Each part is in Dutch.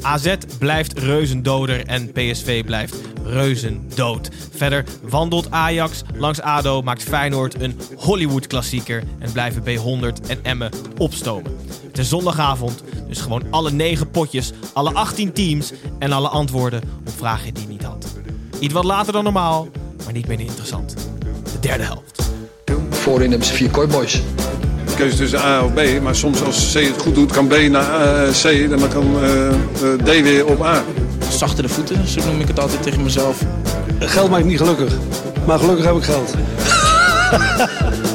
AZ blijft reuzendoder en PSV blijft reuzendood. Verder wandelt Ajax langs ADO, maakt Feyenoord een Hollywood-klassieker... en blijven B100 en Emmen opstomen. Het is zondagavond, dus gewoon alle negen potjes, alle 18 teams... en alle antwoorden op vragen die je niet had. Iets wat later dan normaal, maar niet minder interessant. De derde helft. Voorin hebben ze vier kooiboys. Keuze tussen A of B. Maar soms als C het goed doet, kan B naar eh, C en dan kan eh, eh, D weer op A. Zachtere voeten, zo noem ik het altijd tegen mezelf. Geld maakt niet gelukkig. Maar gelukkig heb ik geld.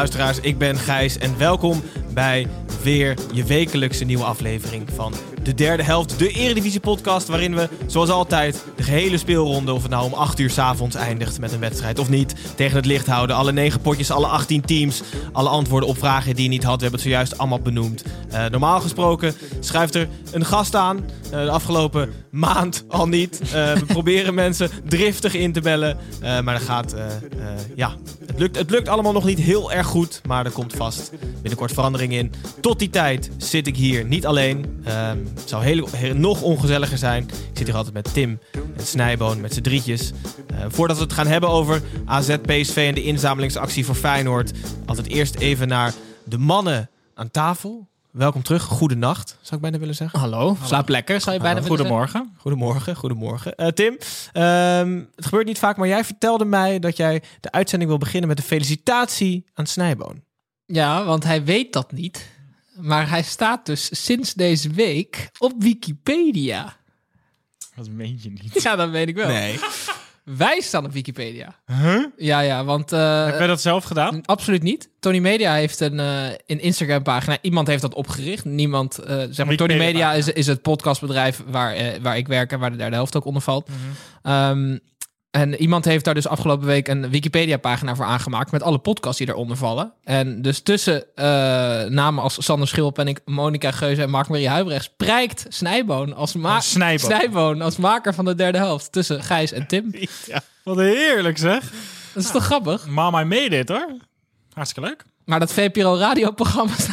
luisteraars, ik ben Gijs en welkom bij weer je wekelijkse nieuwe aflevering van de derde helft, de Eredivisie podcast, waarin we zoals altijd de gehele speelronde, of het nou om 8 uur 's avonds eindigt met een wedstrijd of niet, tegen het licht houden. Alle negen potjes, alle 18 teams, alle antwoorden op vragen die je niet had. We hebben het zojuist allemaal benoemd. Eh, normaal gesproken schuift er een gast aan, eh, de afgelopen maand al niet. Eh, we proberen mensen driftig in te bellen, maar dat gaat, ja, het lukt, het lukt allemaal nog niet heel erg goed, maar er komt vast binnenkort verandering in. Tot die tijd zit ik hier niet alleen. Ehm, het zou heel, heel- nog ongezelliger zijn. Ik zit hier altijd met Tim en Snijboon, met z'n drietjes. Eh, voordat we het gaan hebben over AZ, PSV en de inzamelingsactie voor Feyenoord, altijd eerst even naar de mannen aan tafel. Welkom terug. Goedenacht, zou ik bijna willen zeggen. Hallo, slaap lekker, zou je bijna willen zeggen. Goedemorgen. Goedemorgen, goedemorgen. Eh, Tim, ehm, het gebeurt niet vaak, maar jij vertelde mij dat jij de uitzending wil beginnen met een felicitatie aan Snijboon. Ja, want hij weet dat niet. Maar hij staat dus sinds deze week op Wikipedia. Dat meen je niet. Ja, dat weet ik wel. Nee. Wij staan op Wikipedia. Huh? Ja, ja, want... eh, Heb jij dat zelf gedaan? Absoluut niet. Tony Media heeft een, eh, een Instagram-pagina. Iemand heeft dat opgericht. Niemand, eh, zeg maar, Tony Media is, is het podcastbedrijf waar, eh, waar ik werk en waar de derde helft ook onder valt. Ehm, en iemand heeft daar dus afgelopen week een Wikipedia-pagina voor aangemaakt met alle podcasts die eronder vallen. En dus tussen eh, namen als Sander Schilpenning, Monica Geuze en Mark-Marie Huibrechts prijkt Snijboon als, ma- Als Snijboon. Snijboon als maker van de derde helft tussen Gijs en Tim. Wat heerlijk zeg. Dat is toch grappig? Mama made it hoor. Hartstikke leuk. Maar dat VPRO radioprogramma...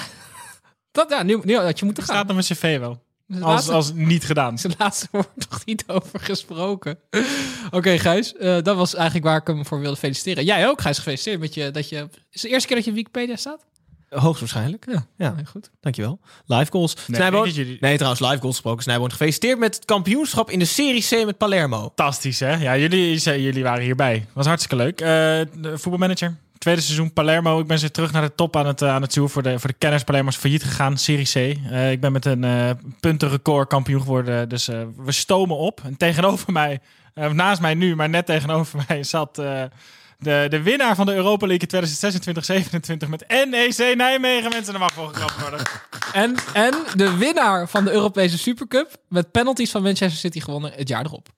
Dat, ja, nu, nu had je moeten gaan. Staat op mijn cv wel. Als, laatste- als niet gedaan. Zijn laatste wordt nog niet over gesproken. Oké, Gijs. eh, dat was eigenlijk waar ik hem voor wilde feliciteren. Jij ook, Gijs, gefeliciteerd met je... Dat je is het de eerste keer dat je op Wikipedia staat? Hoogstwaarschijnlijk. Ja. Ja, Nee, goed. dankjewel. Live goals. Nee, Snijboon? niet jullie- Nee, trouwens, live goals gesproken. Snijboon, gefeliciteerd met het kampioenschap in de Serie C met Palermo. Fantastisch hè. Ja, jullie, jullie waren hierbij. Was hartstikke leuk. Eh, de voetbalmanager. Tweede seizoen Palermo. Ik ben ze terug naar de top aan het, eh, aan het zoeken. Voor de, voor de kenners Palermo is failliet gegaan. Serie C. Eh, ik ben met een eh, puntenrecord kampioen geworden. Dus we stomen op. En tegenover mij, naast mij nu, maar net tegenover mij, zat de, de winnaar van de Europa League 2026-27 met NEC Nijmegen. Mensen, er mag voor geklapt worden. En, en de winnaar van de Europese Supercup... met penalties van Manchester City gewonnen het jaar erop.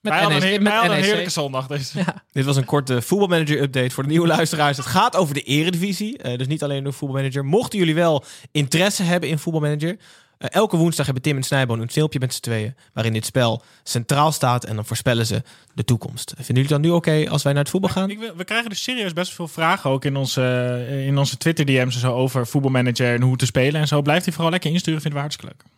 Met wij hadden, een, wij hadden een NEC. heerlijke zondag. Dus. Dit was een korte voetbalmanager-update voor de nieuwe luisteraars. Het gaat over de eredivisie, eh, dus niet alleen de voetbalmanager. Mochten jullie wel interesse hebben in voetbalmanager... eh, elke woensdag hebben Tim en Snijboon een filmpje met z'n tweeën... waarin dit spel centraal staat en dan voorspellen ze de toekomst. Vinden jullie het dan nu oké als wij naar het voetbal gaan? Ik we krijgen dus serieus best veel vragen ook in onze, eh, in onze Twitter DM's en zo over voetbalmanager en hoe te spelen en zo. Blijft die vooral lekker insturen, vinden we hartstikke leuk.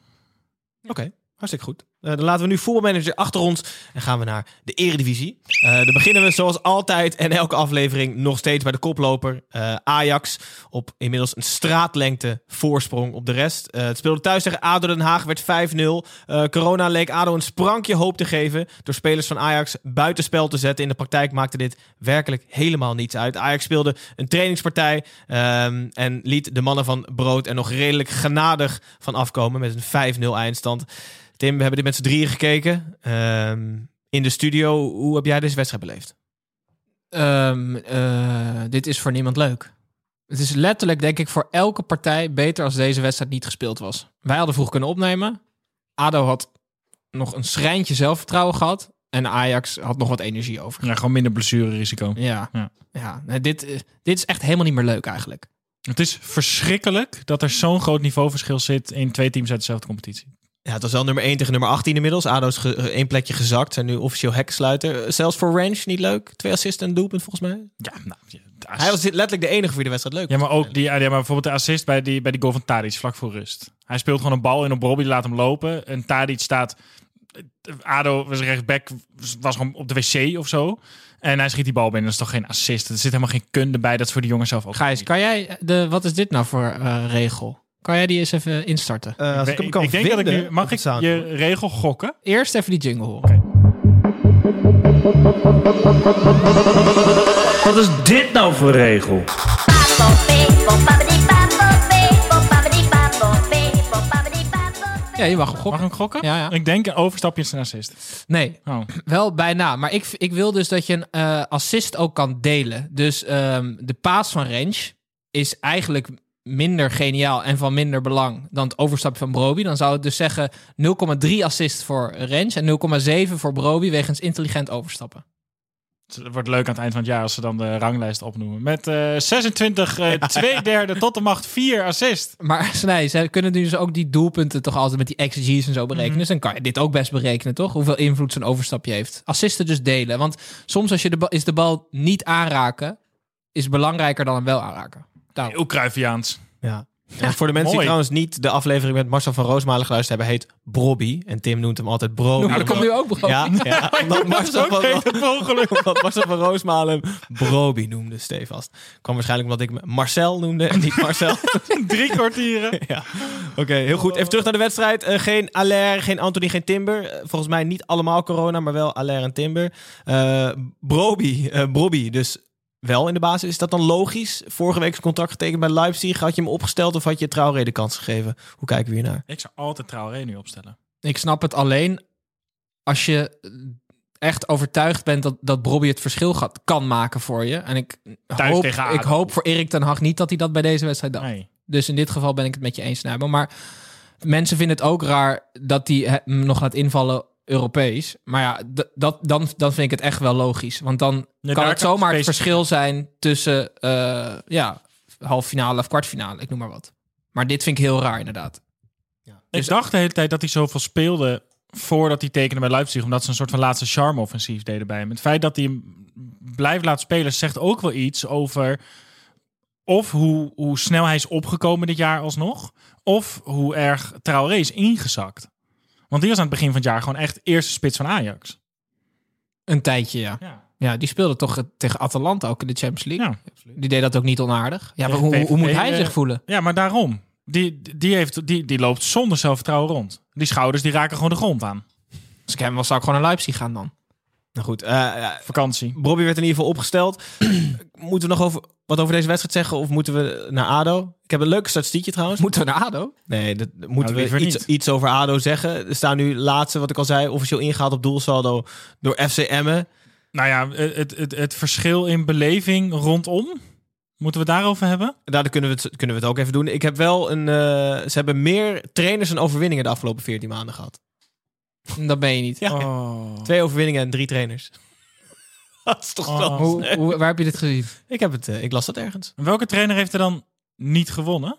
Oké, hartstikke goed. Eh, dan laten we nu voetbalmanager achter ons en gaan we naar de eredivisie. Eh, dan beginnen we zoals altijd en elke aflevering nog steeds bij de koploper. eh, Ajax op inmiddels een straatlengte voorsprong op de rest. Het speelde thuis tegen ADO Den Haag, werd 5-0. Eh, corona leek ADO een sprankje hoop te geven door spelers van Ajax buitenspel te zetten. In de praktijk maakte dit werkelijk helemaal niets uit. Ajax speelde een trainingspartij ehm, en liet de mannen van Brood er nog redelijk genadig van afkomen met een 5-0 eindstand. Tim, we hebben dit met z'n drieën gekeken. Ehm, in de studio, hoe heb jij deze wedstrijd beleefd? Ehm, eh, dit is voor niemand leuk. Het is letterlijk, denk ik, voor elke partij beter als deze wedstrijd niet gespeeld was. Wij hadden vroeg kunnen opnemen. ADO had nog een schrijntje zelfvertrouwen gehad. En Ajax had nog wat energie over. Ja, gewoon minder blessurerisico. Ja, Ja. ja. nee, dit, eh, dit is echt helemaal niet meer leuk eigenlijk. Het is verschrikkelijk dat er zo'n groot niveauverschil zit in twee teams uit dezelfde competitie. Ja, het was wel nummer 1 tegen nummer 18 inmiddels. ADO is ge- één plekje gezakt. Zijn nu officieel hekkensluiter. Eh, Zelfs voor Range niet leuk. Twee assists en een doelpunt volgens mij. Ja, nou, Hij was letterlijk de enige voor wie de wedstrijd leuk Ja, maar ook die, ja, maar bijvoorbeeld de assist bij die, bij die goal van Tadic vlak voor rust. Hij speelt gewoon een bal in op Bobby, die laat hem lopen. En Tadic staat... ADO was rechtsback, was gewoon op de wc of zo. En hij schiet die bal binnen. Dat is toch geen assist? Er zit helemaal geen kunde bij. Dat is voor die jongen zelf ook. Gijs, kan jij de, wat is dit nou voor eh, regel? Kan jij die eens even instarten? Eh, als ik, ik, hem kan ik denk dat ik vinden nu... Mag ik je regel gokken? Eerst even die jingle horen. Wat is dit nou voor regel? Ja, je mag hem gokken. Mag hem gokken? Ja, ja. Ik denk een overstapje is een assist. Nee, Oh. wel bijna. Maar ik, ik wil dus dat je een eh, assist ook kan delen. Dus ehm, de paas van Range is eigenlijk minder geniaal en van minder belang dan het overstapje van Broby. Dan zou het dus zeggen 0,3 assist voor Range en 0,7 voor Broby wegens intelligent overstappen. Het wordt leuk aan het eind van het jaar als ze dan de ranglijst opnoemen. Met eh 26, eh twee derde tot de macht 4 assist. Maar nee, ze kunnen nu dus ook die doelpunten toch altijd met die XG's en zo berekenen. Dus dan kan je dit ook best berekenen, toch? Hoeveel invloed zo'n overstapje heeft. Assisten dus delen. Want soms als je de bal, is de bal niet aanraken, is belangrijker dan hem wel aanraken. Daarom. Heel Cruyffiaans. Ja. En voor de mensen die trouwens niet de aflevering met Marcel van Roosmalen geluisterd hebben, heet Brobby. En Tim noemt hem altijd Broby. Nou, dat komt nu ook bro. Ja, ja omdat, Marcel van, omdat Marcel van Roosmalen hem Broby noemde, stevast. Kwam waarschijnlijk omdat ik Marcel noemde en niet Marcel. Drie kwartieren. ja. Oké, heel goed. Even terug naar de wedstrijd. Eh, geen Allaire, geen Anthony, geen Timber. Eh, volgens mij niet allemaal corona, maar wel Allaire en Timber. Eh Broby, eh, Brobby, dus wel in de basis. Is dat dan logisch? Vorige week is contract getekend bij Leipzig. Had je hem opgesteld of had je Traoré de kans gegeven? Hoe kijken we hier naar? Ik zou altijd Traoré nu opstellen. Ik snap het alleen als je echt overtuigd bent dat, dat Bobby het verschil gaat, kan maken voor je. En ik Thuis hoop, tegen ik hoop voor Erik ten Hag niet dat hij dat bij deze wedstrijd dacht. Nee. Dus in dit geval ben ik het met je eens, Nijbo. Maar mensen vinden het ook raar dat hij hem nog laat invallen Europees. Maar ja, dat, dan, dan vind ik het echt wel logisch. Want dan Ja, kan het zomaar het verschil zijn tussen eh ja, halve finale of kwartfinale. Ik noem maar wat. Maar dit vind ik heel raar inderdaad. Ik dacht de hele tijd dat hij zoveel speelde voordat hij tekende bij Leipzig. Omdat ze een soort van laatste charme-offensief deden bij hem. Het feit dat hij hem blijft laten spelen zegt ook wel iets over... Of hoe, hoe snel hij is opgekomen dit jaar alsnog. Of hoe erg Traoré is ingezakt. Want die was aan het begin van het jaar gewoon echt eerste spits van Ajax. Een tijdje, ja. Ja. Ja, die speelde toch eh, tegen Atalanta ook in de Champions League. Ja. Die deed dat ook niet onaardig. Ja, maar hoe, hoe moet hij eh, zich voelen? Ja, maar daarom. Die, die, heeft, die, die loopt zonder zelfvertrouwen rond. Die schouders die raken gewoon de grond aan. Als ik hem was, zou ik gewoon naar Leipzig gaan dan. Nou goed, eh, ja, Vakantie. Bobby werd in ieder geval opgesteld. moeten we nog over, wat over deze wedstrijd zeggen of moeten we naar ADO? Ik heb een leuke statistiekje trouwens. Moeten we naar ADO? Nee, dat moeten we iets, niet. iets over ADO zeggen. Er staan nu laatste, wat ik al zei, officieel ingehaald op doelsaldo door FC Emmen. Nou ja, het, het, het verschil in beleving rondom. Moeten we het daarover hebben? Daar kunnen we, het, kunnen we het ook even doen. Ik heb wel een. eh, ze hebben meer trainers en overwinningen de afgelopen 14 maanden gehad. Dat ben je niet. Ja. Oh. Twee overwinningen en drie trainers. dat is toch Oh. wel. Hoe, hoe, waar heb je dit gezien? Ik, heb het, eh, ik las dat ergens. En welke trainer heeft er dan niet gewonnen?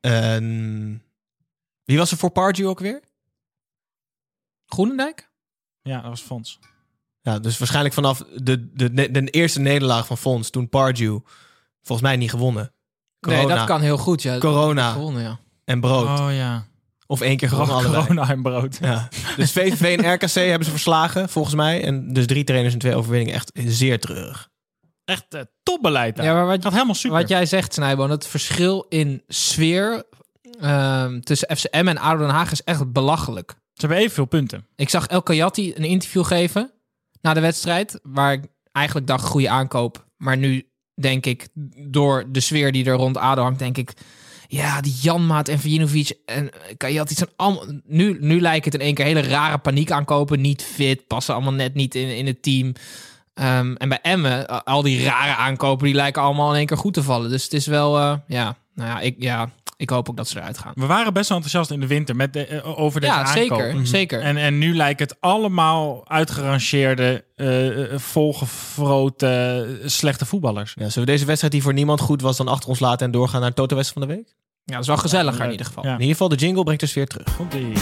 En wie was er voor Pardew ook weer? Groenendijk? Ja, dat was Fons. Ja, dus waarschijnlijk vanaf de, de, de, de eerste nederlaag van Fons, toen Pardew volgens mij niet gewonnen. Corona Nee, dat kan heel goed. Ja. Corona. Gewonnen, ja. en brood. Oh ja. Of één keer gewoon allebei. Corona en brood. Ja. Dus VVV en RKC hebben ze verslagen, volgens mij. En dus drie trainers en twee overwinningen. Echt zeer treurig. Echt eh, topbeleid daar. Ja, maar wat, Dat helemaal super. wat jij zegt, Snijboon, het verschil in sfeer ehm, tussen FCM en ADO Den Haag is echt belachelijk. Ze hebben evenveel punten. Ik zag El Kayati een interview geven na de wedstrijd, waar ik eigenlijk dacht goede aankoop. Maar nu denk ik, door de sfeer die er rond ADO hangt, denk ik... Ja, die Janmaat en Vujinovic en Kayati zijn allemaal... Nu, nu lijkt het in één keer hele rare paniek aankopen. Niet fit, passen allemaal net niet in, in het team. Ehm, en bij Emmen, al die rare aankopen, die lijken allemaal in één keer goed te vallen. Dus het is wel, eh, ja, nou ja, ik, ja, ik hoop ook dat ze eruit gaan. We waren best wel enthousiast in de winter met de, eh, over deze Ja, aankopen. zeker, zeker. En, en nu lijkt het allemaal uitgerangeerde, volgefroten, eh, slechte voetballers. Ja, zullen we deze wedstrijd die voor niemand goed was dan achter ons laten en doorgaan naar de Toto West van de Week? Ja, dat is wel gezelliger in ieder geval. Ja. In ieder geval, de jingle brengt de sfeer terug. Komt-ie.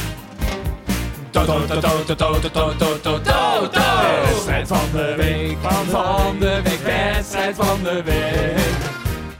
Wedstrijd van de week, van de week, wedstrijd van de week.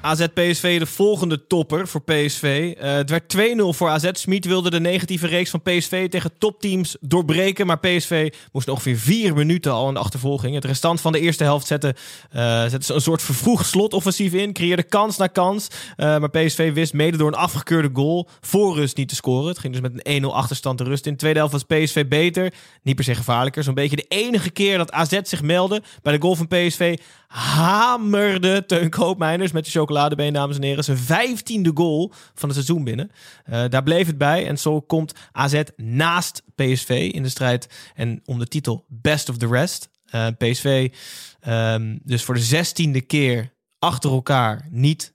AZ PSV de volgende topper voor PSV. Eh, het werd 2-0 voor AZ. Smit wilde de negatieve reeks van PSV tegen topteams doorbreken. Maar PSV moest ongeveer vier minuten al in de achtervolging. Het restant van de eerste helft zette, eh, zette ze een soort vervroegd slotoffensief in. Creëerde kans na kans. Eh, maar PSV wist mede door een afgekeurde goal voor rust niet te scoren. Het ging dus met een 1-0 achterstand de rust in. De tweede helft was PSV beter. Niet per se gevaarlijker. Zo'n beetje de enige keer dat AZ zich meldde bij de goal van PSV hamerde Teun Koopmeiners met de chocoladebeen, dames en heren. Zijn vijftiende goal van het seizoen binnen. Eh, daar bleef het bij. En zo komt AZ naast PSV in de strijd en om de titel Best of the Rest. Eh, PSV ehm, dus voor de zestiende keer achter elkaar niet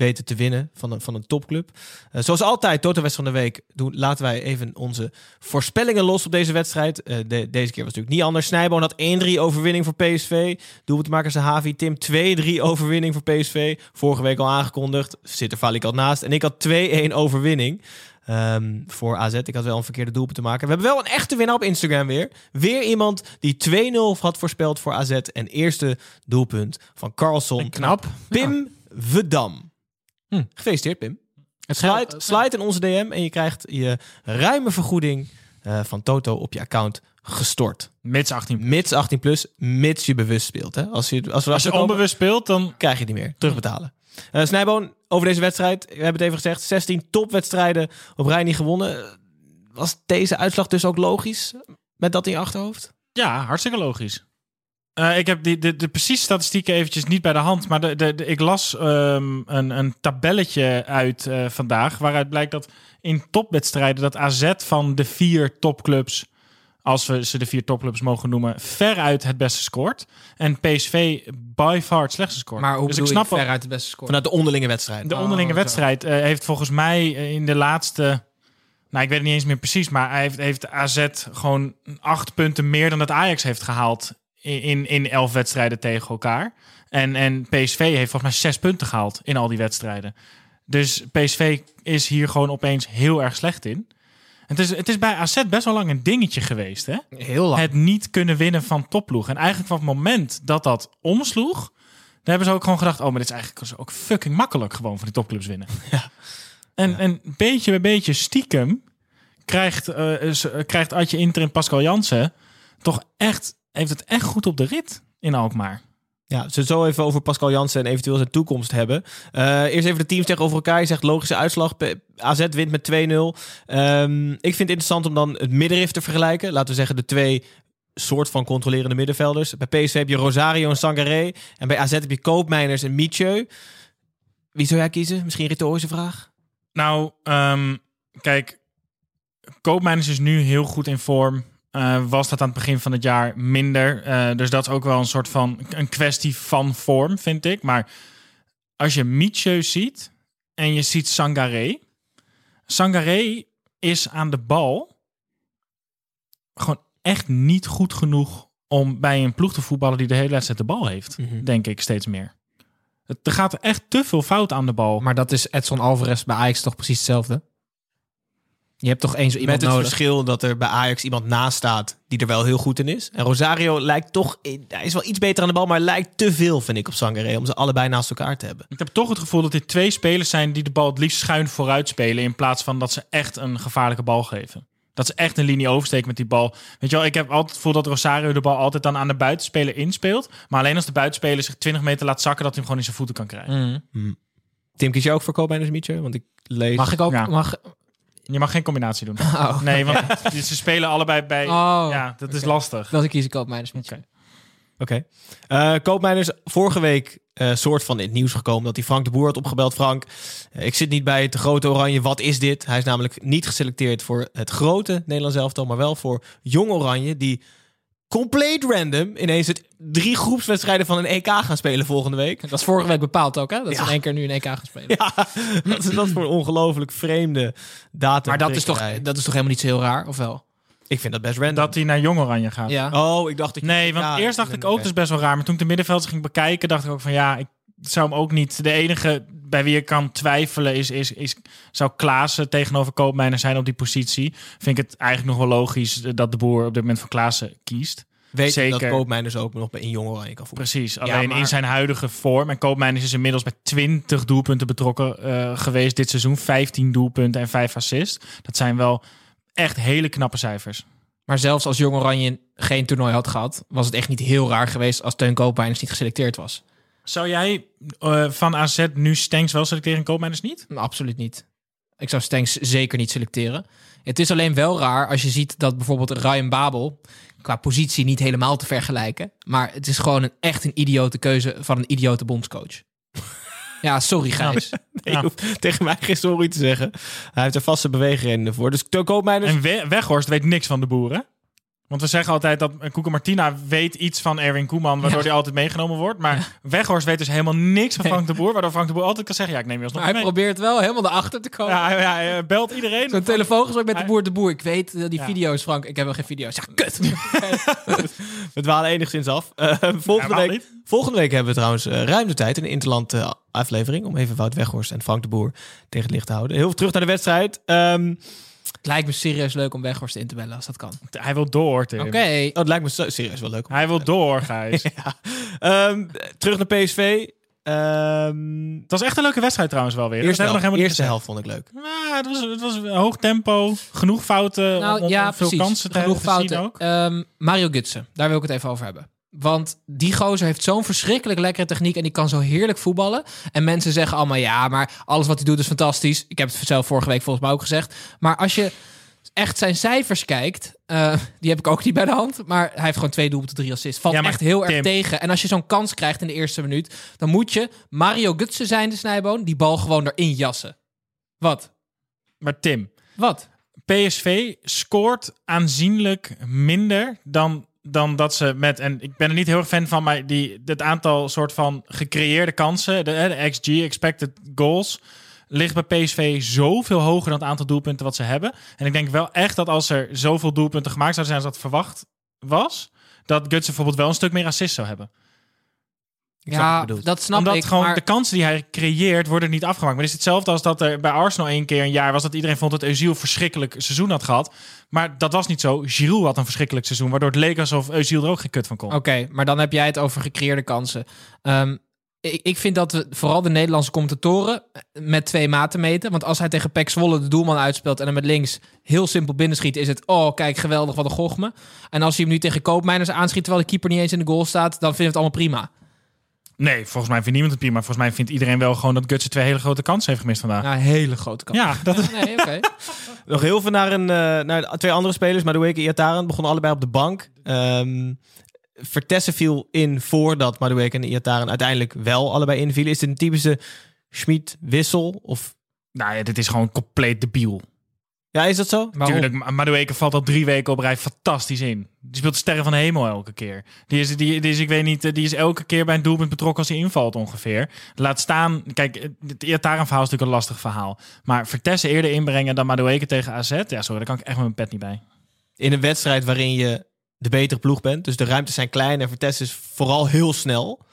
weten te winnen van een, van een topclub. Eh, zoals altijd, Toto West van de Week, doen, laten wij even onze voorspellingen los op deze wedstrijd. Eh, de- deze keer was het natuurlijk niet anders. Snijboon had 1-3 overwinning voor PSV. Doelpuntmakers de Havi. Tim 2-3 overwinning voor PSV. Vorige week al aangekondigd. Zit er Falik al naast. En ik had 2-1 overwinning. ehm, voor AZ. Ik had wel een verkeerde doelpunt te maken. We hebben wel een echte winnaar op Instagram weer. Weer iemand die 2-0 had voorspeld voor AZ. En eerste doelpunt van Carlson. Knap. Pim Vedam. Hm. Gefeliciteerd, Pim. Het Slide, slide in onze DM en je krijgt je ruime vergoeding eh, van Toto op je account gestort. Mits 18. Mits 18 plus, mits je bewust speelt. Hè? Als je, als we Als je onbewust speelt, dan... krijg je het niet meer. Terugbetalen. Eh Snijboon, over deze wedstrijd. We hebben het even gezegd. 16 topwedstrijden op rij niet gewonnen. Was deze uitslag dus ook logisch? Met dat in je achterhoofd? Ja, hartstikke logisch. Eh, ik heb die, de, de precieze statistieken eventjes niet bij de hand. Maar de, de, de- ik las ehm, een, een tabelletje uit eh, vandaag. Waaruit blijkt dat in topwedstrijden dat AZ van de vier topclubs, als we ze de vier topclubs mogen noemen, veruit het beste scoort. En PSV by far het slechtste scoort. Maar hoe dus bedoel ik snap veruit de beste score? Vanuit de onderlinge wedstrijd. de onderlinge zo. wedstrijd eh, heeft volgens mij in de laatste. Nou, ik weet het niet eens meer precies, maar hij heeft, heeft AZ gewoon acht punten meer dan dat Ajax heeft gehaald in, in, elf wedstrijden tegen elkaar. En, en PSV heeft volgens mij zes punten gehaald in al die wedstrijden. Dus PSV is hier gewoon opeens heel erg slecht in. Het is, het is bij AZ best wel lang een dingetje geweest, hè? Heel lang. Het niet kunnen winnen van topploeg. En eigenlijk van het moment dat dat omsloeg, daar hebben ze ook gewoon gedacht: oh, maar dit is eigenlijk ook fucking makkelijk gewoon van die topclubs winnen. Ja. En, en beetje bij beetje stiekem krijgt, eh, krijgt Adje Inter en Pascal Jansen toch echt, heeft het echt goed op de rit in Alkmaar. Ja, ze zo even over Pascal Jansen en eventueel zijn toekomst hebben. Eh, eerst even de teams tegenover elkaar. Je zegt logische uitslag. AZ wint met 2-0. Ehm, ik vind het interessant om dan het middenrif te vergelijken. Laten we zeggen de twee soort van controlerende middenvelders. Bij PSV heb je Rosario en Sangaré. En bij AZ heb je Koopmeiners en Mietje. Wie zou jij kiezen? Misschien een retorische vraag. Nou, ehm, kijk, Koopmeiners is nu heel goed in vorm. Eh, was dat aan het begin van het jaar minder. Eh, dus dat is ook wel een soort van een kwestie van vorm, vind ik. Maar als je Mietje ziet en je ziet Sangaré. Sangaré is aan de bal gewoon echt niet goed genoeg om bij een ploeg te voetballen die de hele wedstrijd de bal heeft. Mhm. Denk ik steeds meer. Het- Er gaat echt te veel fout aan de bal. Maar dat is Edson Alvarez bij Ajax toch precies hetzelfde? Je hebt toch eens iemand Met het nodig. verschil dat er bij Ajax iemand naast staat die er wel heel goed in is. En Rosario lijkt toch, hij is wel iets beter aan de bal, maar lijkt te veel, vind ik, op Sangaré. Om ze allebei naast elkaar te hebben. Ik heb toch het gevoel dat dit twee spelers zijn die de bal het liefst schuin vooruit spelen. In plaats van dat ze echt een gevaarlijke bal geven. Dat ze echt een linie oversteken met die bal. Weet je wel, ik heb altijd het gevoel dat Rosario de bal altijd dan aan de buitenspeler inspeelt. Maar alleen als de buitenspeler zich 20 meter laat zakken, dat hij hem gewoon in zijn voeten kan krijgen. Mhm. Tim, kies je ook voor Koopmeiners Mietje? Want ik lees... Mag ik ook? Ja. Mag, Je mag geen combinatie doen. oh, Nee, want ze spelen allebei bij. Oh, ja, dat is lastig. dat ik kies ik Koopmeiners met Oké. Oké. Eh Koopmeiners, vorige week eh, soort van in het nieuws gekomen dat hij Frank de Boer had opgebeld. Frank, eh, ik zit niet bij het grote oranje. Wat is dit? Hij is namelijk niet geselecteerd voor het grote Nederlands elftal, maar wel voor Jong Oranje, die compleet random ineens het drie groepswedstrijden van een EK gaan spelen volgende week. Dat is vorige week bepaald ook, hè? Dat ze Ja. in één keer nu een EK gaan spelen. Ja, wat is dat voor een ongelooflijk vreemde datum? Maar dat is, toch, dat is toch helemaal niet zo heel raar, of wel? Ik vind dat best random. Dat hij naar Jong Oranje gaat. Ja. Oh, ik dacht dat je... Nee, want Ja, eerst dacht ik ook, dat is best wel raar. Maar toen ik de middenvelders ging bekijken, dacht ik ook van ja, ik zou hem ook niet. De enige bij wie ik kan twijfelen is, is, is zou Klaassen tegenover Koopmijner zijn op die positie. Vind ik het eigenlijk nog wel logisch dat de boer op dit moment voor Klaassen kiest. Weet je dat Zeker. Koopmeiners ook nog bij in Jong Oranje kan voetballen? Precies, alleen maar- in zijn huidige vorm. En Koopmijners is inmiddels bij 20 doelpunten betrokken eh, geweest dit seizoen. 15 doelpunten en 5 assists. Dat zijn wel echt hele knappe cijfers. Maar zelfs als Jong Oranje geen toernooi had gehad, was het echt niet heel raar geweest als Teun Koopmeiners niet geselecteerd was. Zou jij eh, van AZ nu Stenks wel selecteren en Koopmijners niet? Nou, Absoluut niet. Ik zou Stenks zeker niet selecteren. Het is alleen wel raar als je ziet dat bijvoorbeeld Ryan Babel qua positie niet helemaal te vergelijken. Maar het is gewoon een, echt een idiote keuze van een idiote bondscoach. ja, sorry Gijs. Nee, je hoeft tegen mij geen sorry te zeggen. Hij heeft er vaste beweegredenen voor. Dus Koopmeiners... En We- Weghorst weet niks van de boeren. Want we zeggen altijd dat Koeke Martina weet iets van Erwin Koeman, waardoor Ja. hij altijd meegenomen wordt. Maar Weghorst weet dus helemaal niks van. Frank de Boer, waardoor Frank de Boer altijd kan zeggen, ja, ik neem je alsnog Maar hij mee. probeert wel helemaal erachter te komen. Ja, hij, hij, eh, belt iedereen. Zo'n telefoongesprek met de boer de boer. Ik weet eh, die Ja. video's, Frank. Ik heb wel geen video's. Ja, kut. We dwalen enigszins af. Eh, volgende, week, volgende week hebben we trouwens eh, ruim de tijd in een interland aflevering. Om even Wout Weghorst en Frank de Boer tegen het licht te houden. Heel veel terug naar de wedstrijd. Ehm, Het lijkt me serieus leuk om Weghorst in te bellen als dat kan. Hij wil door, Tim. Oké. oh, het lijkt me serieus wel leuk. om- Hij wil door, Gijs. Ja. Ehm, terug naar PSV. Ehm Het was echt een leuke wedstrijd trouwens wel weer. eerste helft, nog helemaal eerste helft vond ik leuk. Nou, het was, het was hoog tempo, genoeg fouten, Nou om, om ja, veel precies. kansen te, Genoeg te fouten. zien ook. Ehm, Mario Gutsen, daar wil ik het even over hebben. Want die gozer heeft zo'n verschrikkelijk lekkere techniek en die kan zo heerlijk voetballen. En mensen zeggen allemaal ja, maar alles wat hij doet is fantastisch. Ik heb het zelf vorige week volgens mij ook gezegd. Maar als je echt zijn cijfers kijkt, eh, die heb ik ook niet bij de hand. Maar hij heeft gewoon twee doelpunten, drie assists. Valt Ja, echt heel erg tegen. En als je zo'n kans krijgt in de eerste minuut, dan moet je Mario Gutsen zijn, de snijboon, die bal gewoon erin jassen. Wat? Maar Tim, Wat? PSV scoort aanzienlijk minder dan, dan dat ze met... En ik ben er niet heel erg fan van, maar die, het aantal soort van gecreëerde kansen, de, de XG, expected goals, ligt bij PSV zoveel hoger dan het aantal doelpunten wat ze hebben. En ik denk wel echt dat als er zoveel doelpunten gemaakt zouden zijn als dat verwacht was, dat Gutsen bijvoorbeeld wel een stuk meer assist zou hebben. Ik Ja, dat snap Omdat ik. gewoon maar... de kansen die hij creëert worden niet afgemaakt. Maar het is hetzelfde als dat er bij Arsenal één keer een jaar was dat iedereen vond dat Özil verschrikkelijk seizoen had gehad. Maar dat was niet zo. Giroud had een verschrikkelijk seizoen, waardoor het leek alsof Özil er ook geen kut van kon. Oké, maar dan heb jij het over gecreëerde kansen. Ehm, ik, ik vind dat we vooral de Nederlandse commentatoren met twee maten meten. Want als hij tegen Pek Zwolle de doelman uitspeelt en hem met links heel simpel binnenschiet, is het oh kijk geweldig wat een gochme. En als hij hem nu tegen Koopmeiners aanschiet terwijl de keeper niet eens in de goal staat, dan vindt het allemaal prima. Nee, volgens mij vindt niemand het prima. Volgens mij vindt iedereen wel gewoon dat Gutsen twee hele grote kansen heeft gemist vandaag. Een hele grote kans. Ja, dat is... Nee, oké. Nog heel veel naar, een, eh, naar twee andere spelers. Madueke en Iataren begonnen allebei op de bank. Ehm Vertessen viel in voordat Madueke en Iataren uiteindelijk wel allebei invielen. Is dit een typische Schmid-wissel? Of... Nou ja, dit is gewoon compleet debiel. Ja, is dat zo? Waarom? Tuurlijk, Madueke valt al drie weken op rij fantastisch in. Die speelt de sterren van de hemel elke keer. Die is, die, die is, ik weet niet, eh, die is elke keer bij een doelpunt betrokken als hij invalt ongeveer. Laat staan, kijk, het Iataren verhaal is natuurlijk een lastig verhaal. Maar Vertessen eerder inbrengen dan Madueke tegen AZ, ja sorry, daar kan ik echt met mijn pet niet bij. In een wedstrijd waarin je de betere ploeg bent. Dus de ruimtes zijn klein en Vertessen is vooral heel snel.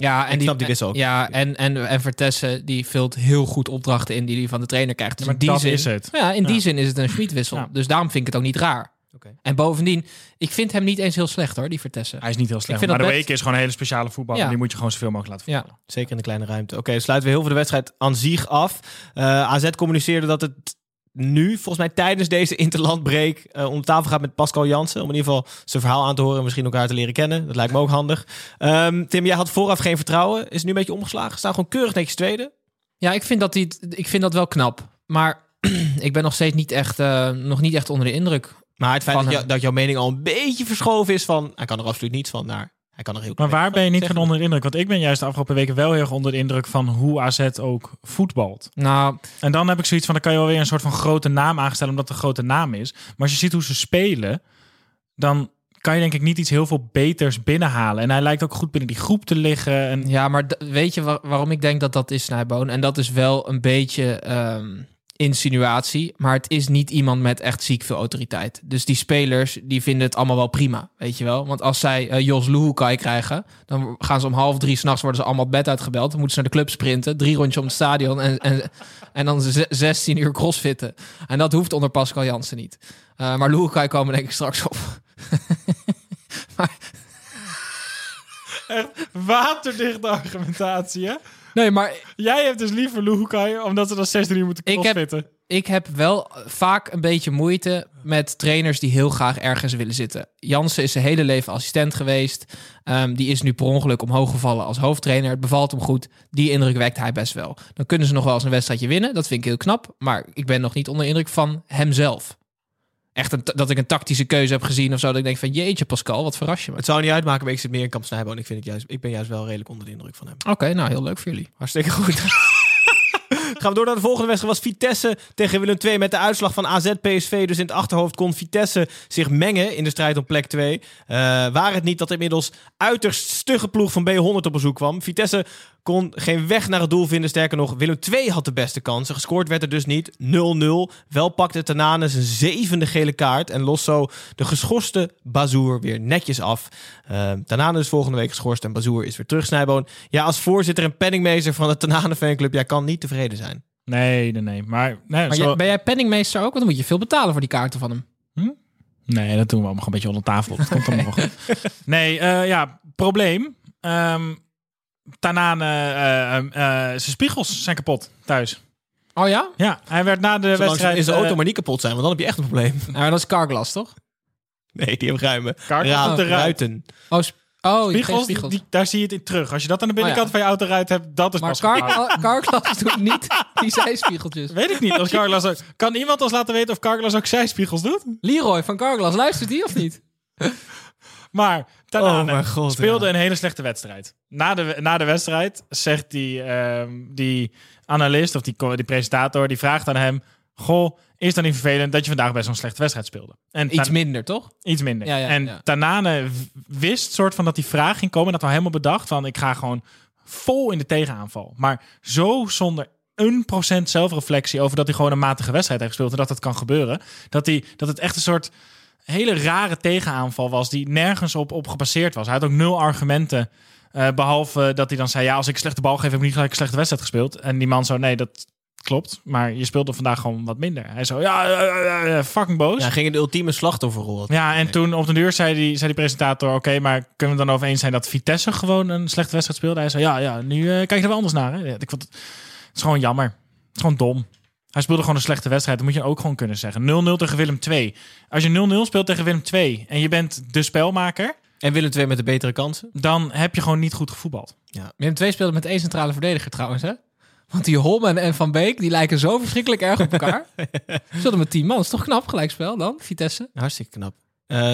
Ja, en Ik snap die wissel ook. Ja, en, en, en Vertessen die vult heel goed opdrachten in die hij van de trainer krijgt. Dus maar in die dat zin, is het. Ja, in die zin is het een Schmid-wissel. Ja. Dus daarom vind ik het ook niet raar. Oké. En bovendien, ik vind hem niet eens heel slecht hoor, die Vertessen. Hij is niet heel slecht. Ik vind Maar de week is gewoon een hele speciale voetbal. Ja. En die moet je gewoon zoveel mogelijk laten Ja. voetballen. Zeker in de kleine ruimte. Oké, sluiten we heel veel de wedstrijd aan zich af. Eh, AZ communiceerde dat het nu, volgens mij tijdens deze interlandbreak, eh om de tafel gaat met Pascal Jansen. Om in ieder geval zijn verhaal aan te horen en misschien elkaar te leren kennen. Dat lijkt me ook handig. Ehm, Tim, jij had vooraf geen vertrouwen. Is het nu een beetje omgeslagen? Staan gewoon keurig netjes tweede. Ja, ik vind dat, die, ik vind dat wel knap. Maar ik ben nog steeds niet echt, eh, nog niet echt onder de indruk. Maar het feit dat, jou- dat jouw mening al een beetje verschoven is van... Hij kan er absoluut niets van naar... Hij kan er heel Maar waar ben je niet van onder de indruk? Want ik ben juist de afgelopen weken wel heel erg onder de indruk van hoe AZ ook voetbalt. Nou, En dan heb ik zoiets van, dan kan je wel weer een soort van grote naam aanstellen omdat het een grote naam is. Maar als je ziet hoe ze spelen, dan kan je denk ik niet iets heel veel beters binnenhalen. En hij lijkt ook goed binnen die groep te liggen. En ja, maar weet je waar- waarom ik denk dat dat is, Snijboon? En dat is wel een beetje ehm, insinuatie. Maar het is niet iemand met echt ziek veel autoriteit. Dus die spelers, die vinden het allemaal wel prima, weet je wel? Want als zij eh, Jos Luhukai krijgen, dan gaan ze om half drie s'nachts worden ze allemaal bed uitgebeld. Dan moeten ze naar de club sprinten, drie rondjes om het stadion en, en, en dan ze- 16 uur crossfitten. En dat hoeft onder Pascal Jansen niet. Eh, maar Luhukai komen denk ik straks op. waterdichte argumentatie, hè? Nee, maar Jij hebt dus liever Luhukai, omdat ze dan 16 uur moeten Ik heb- crossfitten. ik heb wel vaak een beetje moeite met trainers die heel graag ergens willen zitten. Jansen is zijn hele leven assistent geweest. Ehm, die is nu per ongeluk omhoog gevallen als hoofdtrainer. Het bevalt hem goed. Die indruk wekt hij best wel. Dan kunnen ze nog wel eens een wedstrijdje winnen. Dat vind ik heel knap. Maar ik ben nog niet onder indruk van hemzelf. Echt een, dat ik een tactische keuze heb gezien of zo. Dat ik denk van jeetje Pascal, wat verras je me. Het zou niet uitmaken, maar ik zit meer in kamp Snijboon. Ik, vind het juist, ik ben juist wel redelijk onder de indruk van hem. Oké, nou heel leuk voor jullie. Hartstikke goed. Gaan we door naar de volgende wedstrijd. Was Vitesse tegen Willem II met de uitslag van AZ PSV. Dus in het achterhoofd kon Vitesse zich mengen in de strijd om plek 2. Eh waar het niet dat inmiddels uiterst stugge ploeg van B100 op bezoek kwam. Vitesse kon geen weg naar het doel vinden. Sterker nog, Willem II had de beste kansen. Gescoord werd er dus niet. 0-0. Wel pakte Tanane zijn zevende gele kaart. En lost zo de geschorste Bazoer weer netjes af. Uh, Tanane is volgende week geschorst en Bazoer is weer terug. Snijboon. Ja, als voorzitter en penningmeester van de Tanane fanclub. Jij kan niet tevreden zijn. Nee, nee, nee. Maar, nee, Maar zo- jij- ben jij penningmeester ook? Want dan moet je veel betalen voor die kaarten van hem. Nee, dat doen we allemaal gewoon een beetje onder tafel. Dat komt allemaal wel goed. Nee, eh, ja, probleem. Ehm Tanane, eh, eh, eh, zijn spiegels zijn kapot thuis. Oh ja? Ja, hij werd na de Zolang wedstrijd... is de auto maar niet kapot zijn, want dan heb je echt een probleem. Nou, dat is carglass, toch? Nee, die hebben ruime. Kaart Raad- op de ruit. ruiten. Oh, sp- oh spiegels, geen spiegels. Die, daar zie je het in terug. Als je dat aan de binnenkant Oh, ja. van je autoruit hebt, dat is maar pas car, carglass doet niet die zijspiegeltjes. Weet ik niet. Als Carglass ook, kan iemand ons laten weten of Carglass ook zijspiegels doet? Leroy van Carglass, luistert die of niet? Maar Tanane Oh god, speelde ja. een hele slechte wedstrijd. Na de, na de wedstrijd zegt die, ehm, die analist of die, die presentator, die vraagt aan hem... Goh, is dan niet vervelend dat je vandaag best een slechte wedstrijd speelde? En Iets minder, toch? Iets minder. Ja, ja, en. Tanane wist soort van dat die vraag ging komen. Dat we helemaal bedacht van ik ga gewoon vol in de tegenaanval. Maar zo zonder een procent zelfreflectie over dat hij gewoon een matige wedstrijd heeft gespeeld. En dat dat kan gebeuren. Dat, hij, dat het echt een soort hele rare tegenaanval was die nergens op, op gebaseerd was. Hij had ook nul argumenten. eh, behalve dat hij dan zei, ja, als ik slechte bal geef, heb ik niet gelijk een slechte wedstrijd gespeeld. En die man zo, nee, dat klopt. Maar je speelde vandaag gewoon wat minder. Hij zo, ja, fucking boos. Ja, hij ging in de ultieme slachtofferrol. Ja, en toen op de duur zei die, zei die presentator... oké, maar kunnen we dan over eens zijn dat Vitesse gewoon een slechte wedstrijd speelde? Hij zei, ja, ja nu eh, kijk je er wel anders naar. Hè? Ja, ik vond het, het is gewoon jammer. Het is gewoon dom. Hij speelde gewoon een slechte wedstrijd. Dat moet je ook gewoon kunnen zeggen. 0-0 tegen Willem II. Als je 0-0 speelt tegen Willem II... en je bent de spelmaker... En Willem II met de betere kansen. dan heb je gewoon niet goed gevoetbald. Willem II speelde met één centrale verdediger trouwens, hè? Want die Holman en Van Beek, die lijken zo verschrikkelijk erg op elkaar. Zullen met tien man. is toch knap, gelijkspel dan, Vitesse? Hartstikke knap.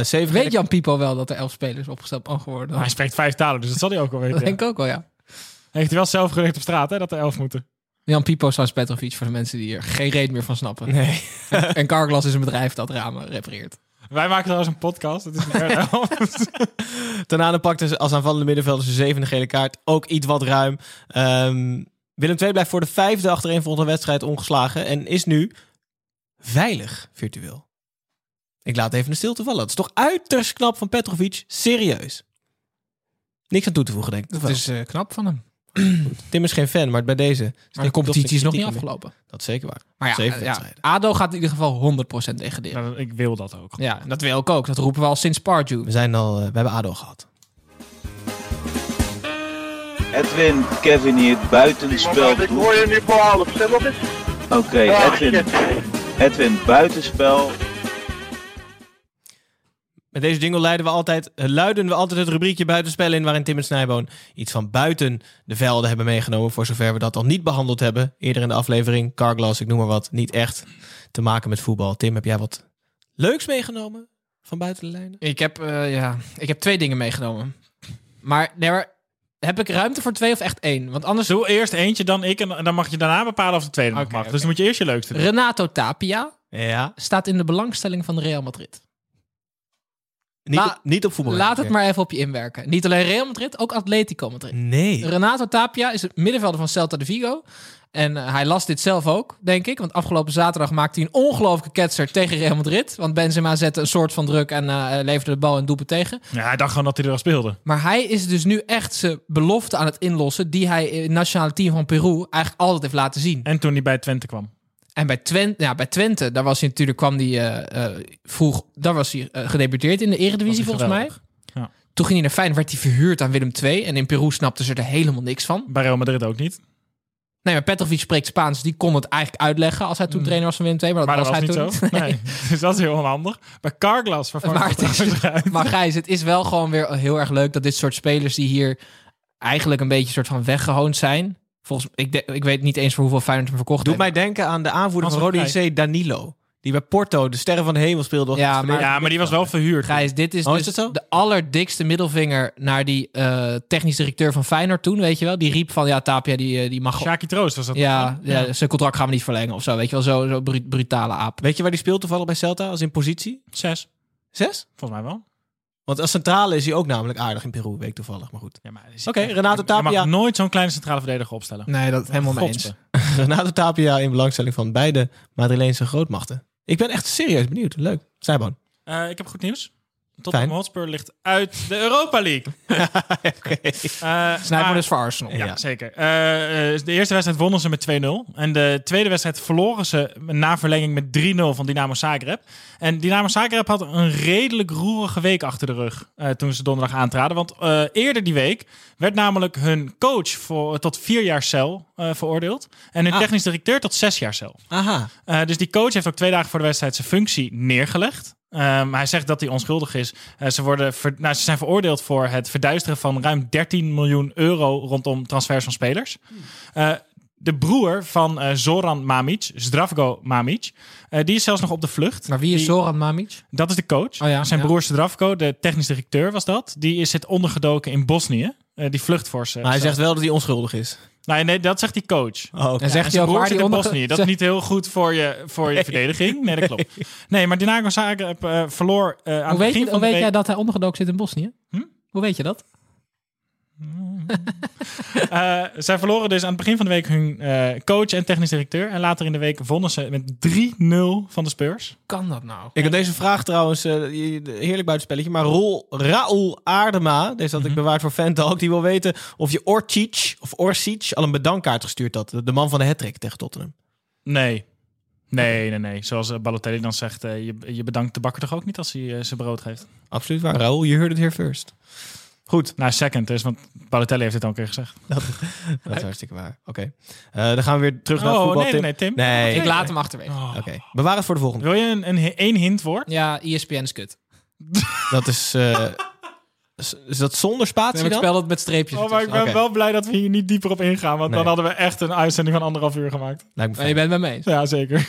Zeven Weet Jan Pipo wel dat er elf spelers opgesteld mogen worden? Maar hij spreekt vijf talen, dus dat zal hij ook wel dat weten. denk ik ook wel, ja. Heeft hij wel zelf geleerd op straat, hè, dat er elf moeten. Jan Pipo Sans Petrovic voor de mensen die er geen reet meer van snappen. Nee. En Carglass is een bedrijf dat ramen repareert. Wij maken trouwens een podcast. Het is niet. Tanane pakte als aanvallende middenvelder zijn zevende gele kaart. Ook iets wat ruim. Ehm, Willem II blijft voor de vijfde achtereenvolgende wedstrijd ongeslagen. En is nu veilig virtueel. Ik laat even de stilte vallen. Dat is toch uiterst knap van Petrovic. Serieus. Niks aan toe te voegen, denk ik. Dat is eh, knap van hem. Tim is geen fan, maar bij deze... Maar de competitie is nog niet mee. afgelopen. Dat is zeker waar. Maar ja, Zeven ja, wedstrijden. ADO gaat in ieder geval 100% degraderen. Nou, ik wil dat ook. Ja, dat wil ik ook. Dat roepen we al sinds Pardew. We zijn al... eh, we hebben ADO gehad. Edwin, Kevin hier, buitenspel. Ik hoor je nu voor half, zeg wat is? Oké, Edwin. Edwin, buitenspel. Met deze jingle leiden we altijd, eh, luiden we altijd het rubriekje buitenspel in... waarin Tim en Snijboon iets van buiten de velden hebben meegenomen... voor zover we dat al niet behandeld hebben. Eerder in de aflevering, Carglass, ik noem maar wat. Niet echt te maken met voetbal. Tim, heb jij wat leuks meegenomen van buiten de lijnen? Ik heb, eh, ja, ik heb twee dingen meegenomen. Maar, nee, maar heb ik ruimte voor twee of echt één? Want anders... Doe eerst eentje, dan ik. En dan mag je daarna bepalen of de tweede nog mag. Dus dan moet je eerst je leukste doen. Renato Tapia Ja. staat in de belangstelling van Real Madrid. Niet, La- op, niet op voetbal. Laat het maar even op je inwerken. Niet alleen Real Madrid, ook Atletico Madrid. Nee. Renato Tapia is het middenvelder van Celta de Vigo. En eh, hij las dit zelf ook, denk ik. Want afgelopen zaterdag maakte hij een ongelooflijke ketser tegen Real Madrid. Want Benzema zette een soort van druk en eh, leverde de bal en doelpunt tegen. Ja, hij dacht gewoon dat hij er al speelde. Maar hij is dus nu echt zijn belofte aan het inlossen... die hij in het nationale team van Peru eigenlijk altijd heeft laten zien. En toen hij bij Twente kwam. En bij Twente, ja, bij Twente, daar was hij natuurlijk, kwam hij eh, eh, vroeg, daar was hij eh, gedebuteerd in de Eredivisie volgens mij. Ja. Toen ging hij naar Feyenoord, werd hij verhuurd aan Willem II. En in Peru snapten ze er helemaal niks van. Bij Real Madrid ook niet. Nee, maar Petrovic spreekt Spaans, die kon het eigenlijk uitleggen als hij toen trainer was van Willem II. Maar dat Maar dat was, hij niet toen zo. Nee. dus dat is heel onhandig. Bij Carglass vervangt Maar, het is, maar Gijs, het is wel gewoon weer heel erg leuk dat dit soort spelers die hier eigenlijk een beetje soort van weggehoond zijn. Volgens ik, de- ik weet niet eens voor hoeveel Feyenoord hem verkocht Doet mij denken aan de aanvoerder van Rode JC, Danilo. Die bij Porto de Sterren van de Hemel speelde. Ja, maar- Ja, maar die was wel verhuurd. Gijs, dit is Oh, is dus dat zo? de allerdikste middelvinger naar die eh, technisch directeur van Feyenoord toen, weet je wel. Die riep van, ja, Tapia, die, eh, die mag... Shaki Troost was dat. ja, ja, zijn contract gaan we niet verlengen of zo, weet je wel. Zo, zo bru- brutale aap. Weet je waar die speelt toevallig bij Celta? Als in positie? Zes. Zes? Volgens mij wel. Want als centrale is hij ook namelijk aardig in Peru, weet ik toevallig. Maar goed. Ja, maar Oké, Renato Je mag Tapia. nooit zo'n kleine centrale verdediger opstellen. Nee, dat helemaal mee eens. Renato Tapia in belangstelling van beide Madrileense grootmachten. Ik ben echt serieus benieuwd. Leuk. Zijboon. Eh, ik heb goed nieuws. Tottenham. Hotspur ligt uit de Europa League. Oké. Eh, maar- dus voor Arsenal. Ja, zeker. Eh, eh, de eerste wedstrijd wonnen ze met 2-0. En de tweede wedstrijd verloren ze na verlenging met 3-0 van Dynamo Zagreb. En Dynamo Zagreb had een redelijk roerige week achter de rug toen ze donderdag aantraden. Want eerder die week werd namelijk hun coach voor, tot vier jaar cel veroordeeld. En hun Ah. technisch directeur tot zes jaar cel. Aha. Dus die coach heeft ook twee dagen voor de wedstrijd zijn functie neergelegd. Ehm, hij zegt dat hij onschuldig is. Eh, ze, worden ver- nou, ze zijn veroordeeld voor het verduisteren van ruim 13 miljoen euro rondom transfers van spelers. Eh, de broer van eh, Zoran Mamic, Zdravko Mamic, eh, die is zelfs nog op de vlucht. Maar wie is Die- Zoran Mamic? Dat is de coach. Oh ja, Zijn ja. broer Zdravko, de technisch directeur was dat. Die is zit ondergedoken in Bosnië. Eh, die vlucht voor ze. Maar hij zegt wel dat hij onschuldig is. Nee, nee, dat zegt die coach. Oh. En zegt hij ook waar die in onder... Bosnië. Dat is niet heel goed voor je, voor je verdediging. Nee, dat klopt. Nee, maar Dynamo Zagreb eh, verloor eh, aan Hoe het weet, begin je, van hoe de weet week... jij dat hij ondergedoken zit in Bosnië? Hm? Hoe weet je dat? Eh, zij verloren dus aan het begin van de week hun eh, coach en technisch directeur. En later in de week wonnen ze met 3-0 van de Spurs. Kan dat nou? Ik had deze vraag trouwens, eh, heerlijk buitenspelletje, maar Rol, Raoul Aardema, deze had ik bewaard voor Fantalk, die wil weten of je Orcic of Orsic al een bedankkaart gestuurd had. De man van de hattrick tegen Tottenham. Nee. Nee, nee, nee. Zoals Balotelli dan zegt, je, je bedankt de bakker toch ook niet als hij zijn brood geeft? Absoluut waar, Raoul. You heard it here first. Goed, Nou, second dus, want Balotelli heeft het al een keer gezegd. dat is hartstikke waar. Oké, Eh, dan gaan we weer terug naar het Oh, voetbal. nee, Tim. nee, Tim. Nee, Ik laat hem achterwege. Oké, bewaar het voor de volgende. Wil je een, een, één hintwoord? Ja, ESPN is kut. Dat is, eh, is, is dat zonder spatie ik dan? spel het met streepjes. Oh, maar ik ben wel blij dat we hier niet dieper op ingaan. Want Nee. dan hadden we echt een uitzending van anderhalf uur gemaakt. Lijkt me Maar je bent met me eens. Ja, zeker.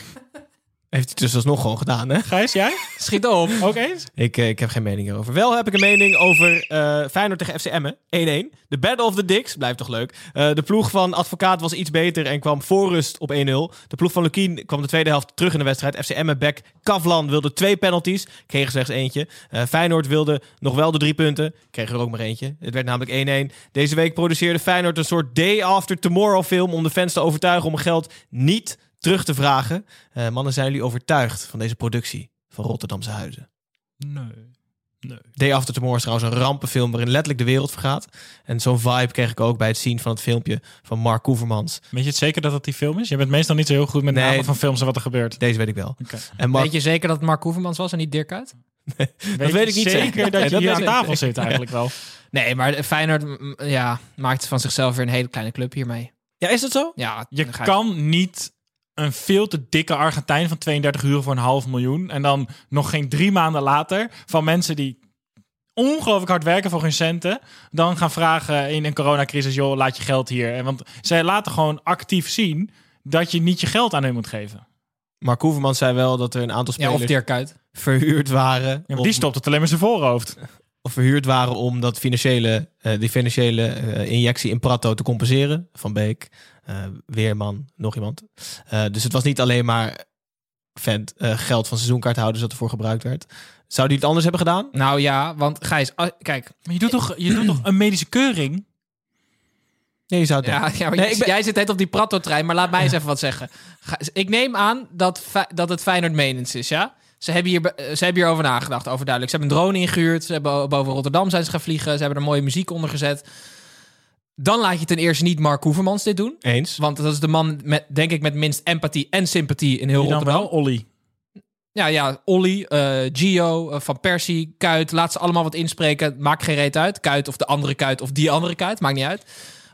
Heeft hij dus alsnog gewoon gedaan, hè? Gijs, jij? Schiet op. Ook eens? Ik, eh, ik heb geen mening erover. Wel heb ik een mening over eh Feyenoord tegen FC Emmen. 1-1. De Battle of the Dicks. Blijft toch leuk. Eh, de ploeg van Advocaat was iets beter en kwam voor rust op 1-0. De ploeg van Lukien kwam de tweede helft terug in de wedstrijd. FC Emmen back Kavlan wilde twee penalties. Kreeg slechts eentje. Eh, Feyenoord wilde nog wel de drie punten. Kreeg er ook maar eentje. Het werd namelijk 1-1. Deze week produceerde Feyenoord een soort Day After Tomorrow film... om de fans te overtuigen om geld niet terug te vragen. Eh, mannen, zijn jullie overtuigd van deze productie van Rotterdamse Huizen? Nee. Nee. Day After Tomorrow is trouwens een rampenfilm waarin letterlijk de wereld vergaat. En zo'n vibe kreeg ik ook bij het zien van het filmpje van Mark Koevermans. Weet je het zeker dat dat die film is? Je bent meestal niet zo heel goed met Nee. namen van films en wat er gebeurt. Deze weet ik wel. Oké. En Mark, Weet je zeker dat het Mark Hoevermans was en niet Dirk Kuyt? Weet weet ik niet zeker zeker. dat Nee, je dat hier aan tafel zit eigenlijk wel. Nee, maar Feyenoord ja, maakt van zichzelf weer een hele kleine club hiermee. ja, is dat zo? Ja, Je kan niet een veel te dikke Argentijn van 32 uur voor een half miljoen. En dan nog geen drie maanden later van mensen die ongelooflijk hard werken voor hun centen. Dan gaan vragen in een coronacrisis, joh, laat je geld hier. En Want zij laten gewoon actief zien dat je niet je geld aan hen moet geven. Mark Koevermans zei wel dat er een aantal Ja, spelers of Kuyt. verhuurd waren. Ja, maar om- die stopt het alleen maar zijn voorhoofd. of verhuurd waren om dat financiële, eh, die financiële eh, injectie in Prato te compenseren. Van Beek, Weerman, nog iemand. Eh, dus het was niet alleen maar vent, eh, geld van seizoenkaarthouders dat ervoor gebruikt werd. Zou die het anders hebben gedaan? Nou ja, want Gijs, ah, kijk. Maar je doet toch, je doet toch een medische keuring? Nee, je zou het Ja, denken. ja, maar Nee, jij- ik ben- jij zit net op die Prato-trein, maar laat mij eens even wat zeggen. Ik neem aan dat, dat het Feyenoord menens is, ja? Ze hebben, hier, eh, ze hebben hierover nagedacht, overduidelijk. Ze hebben een drone ingehuurd, ze hebben boven Rotterdam zijn ze gaan vliegen, ze hebben er mooie muziek onder gezet. Dan laat je ten eerste niet Mark Hoevermans dit doen. Eens. Want dat is de man, met, denk ik, met minst empathie en sympathie in heel Die dan Rotterdam. wel, Olly. Ja, ja, Olly, eh, Gio, eh, Van Persie, Kuit. Laat ze allemaal wat inspreken. Maakt geen reet uit. Kuit of de andere Kuit of die andere Kuit. Maakt niet uit.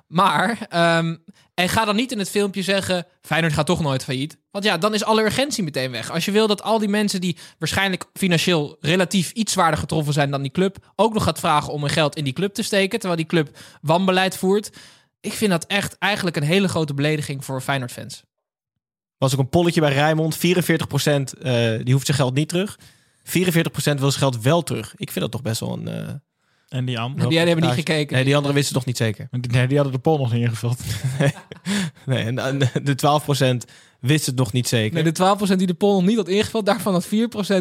Maar, ehm, en ga dan niet in het filmpje zeggen... Feyenoord gaat toch nooit failliet. Want ja, dan is alle urgentie meteen weg. Als je wil dat al die mensen die waarschijnlijk financieel... relatief iets zwaarder getroffen zijn dan die club... ook nog gaat vragen om hun geld in die club te steken... terwijl die club wanbeleid voert... Ik vind dat echt eigenlijk een hele grote belediging voor Feyenoord-fans. was ook een polletje bij Rijmond. 44% eh die hoeft zijn geld niet terug. 44% wil zijn geld wel terug. Ik vind dat toch best wel een... eh, En die Am. Die hebben niet gekeken. Nee, die anderen wisten het nog niet zeker. Nee, die hadden de poll nog niet ingevuld. Nee, en, en de 12% wist het nog niet zeker. Nee, de 12% die de poll nog niet had ingevuld, daarvan had 4%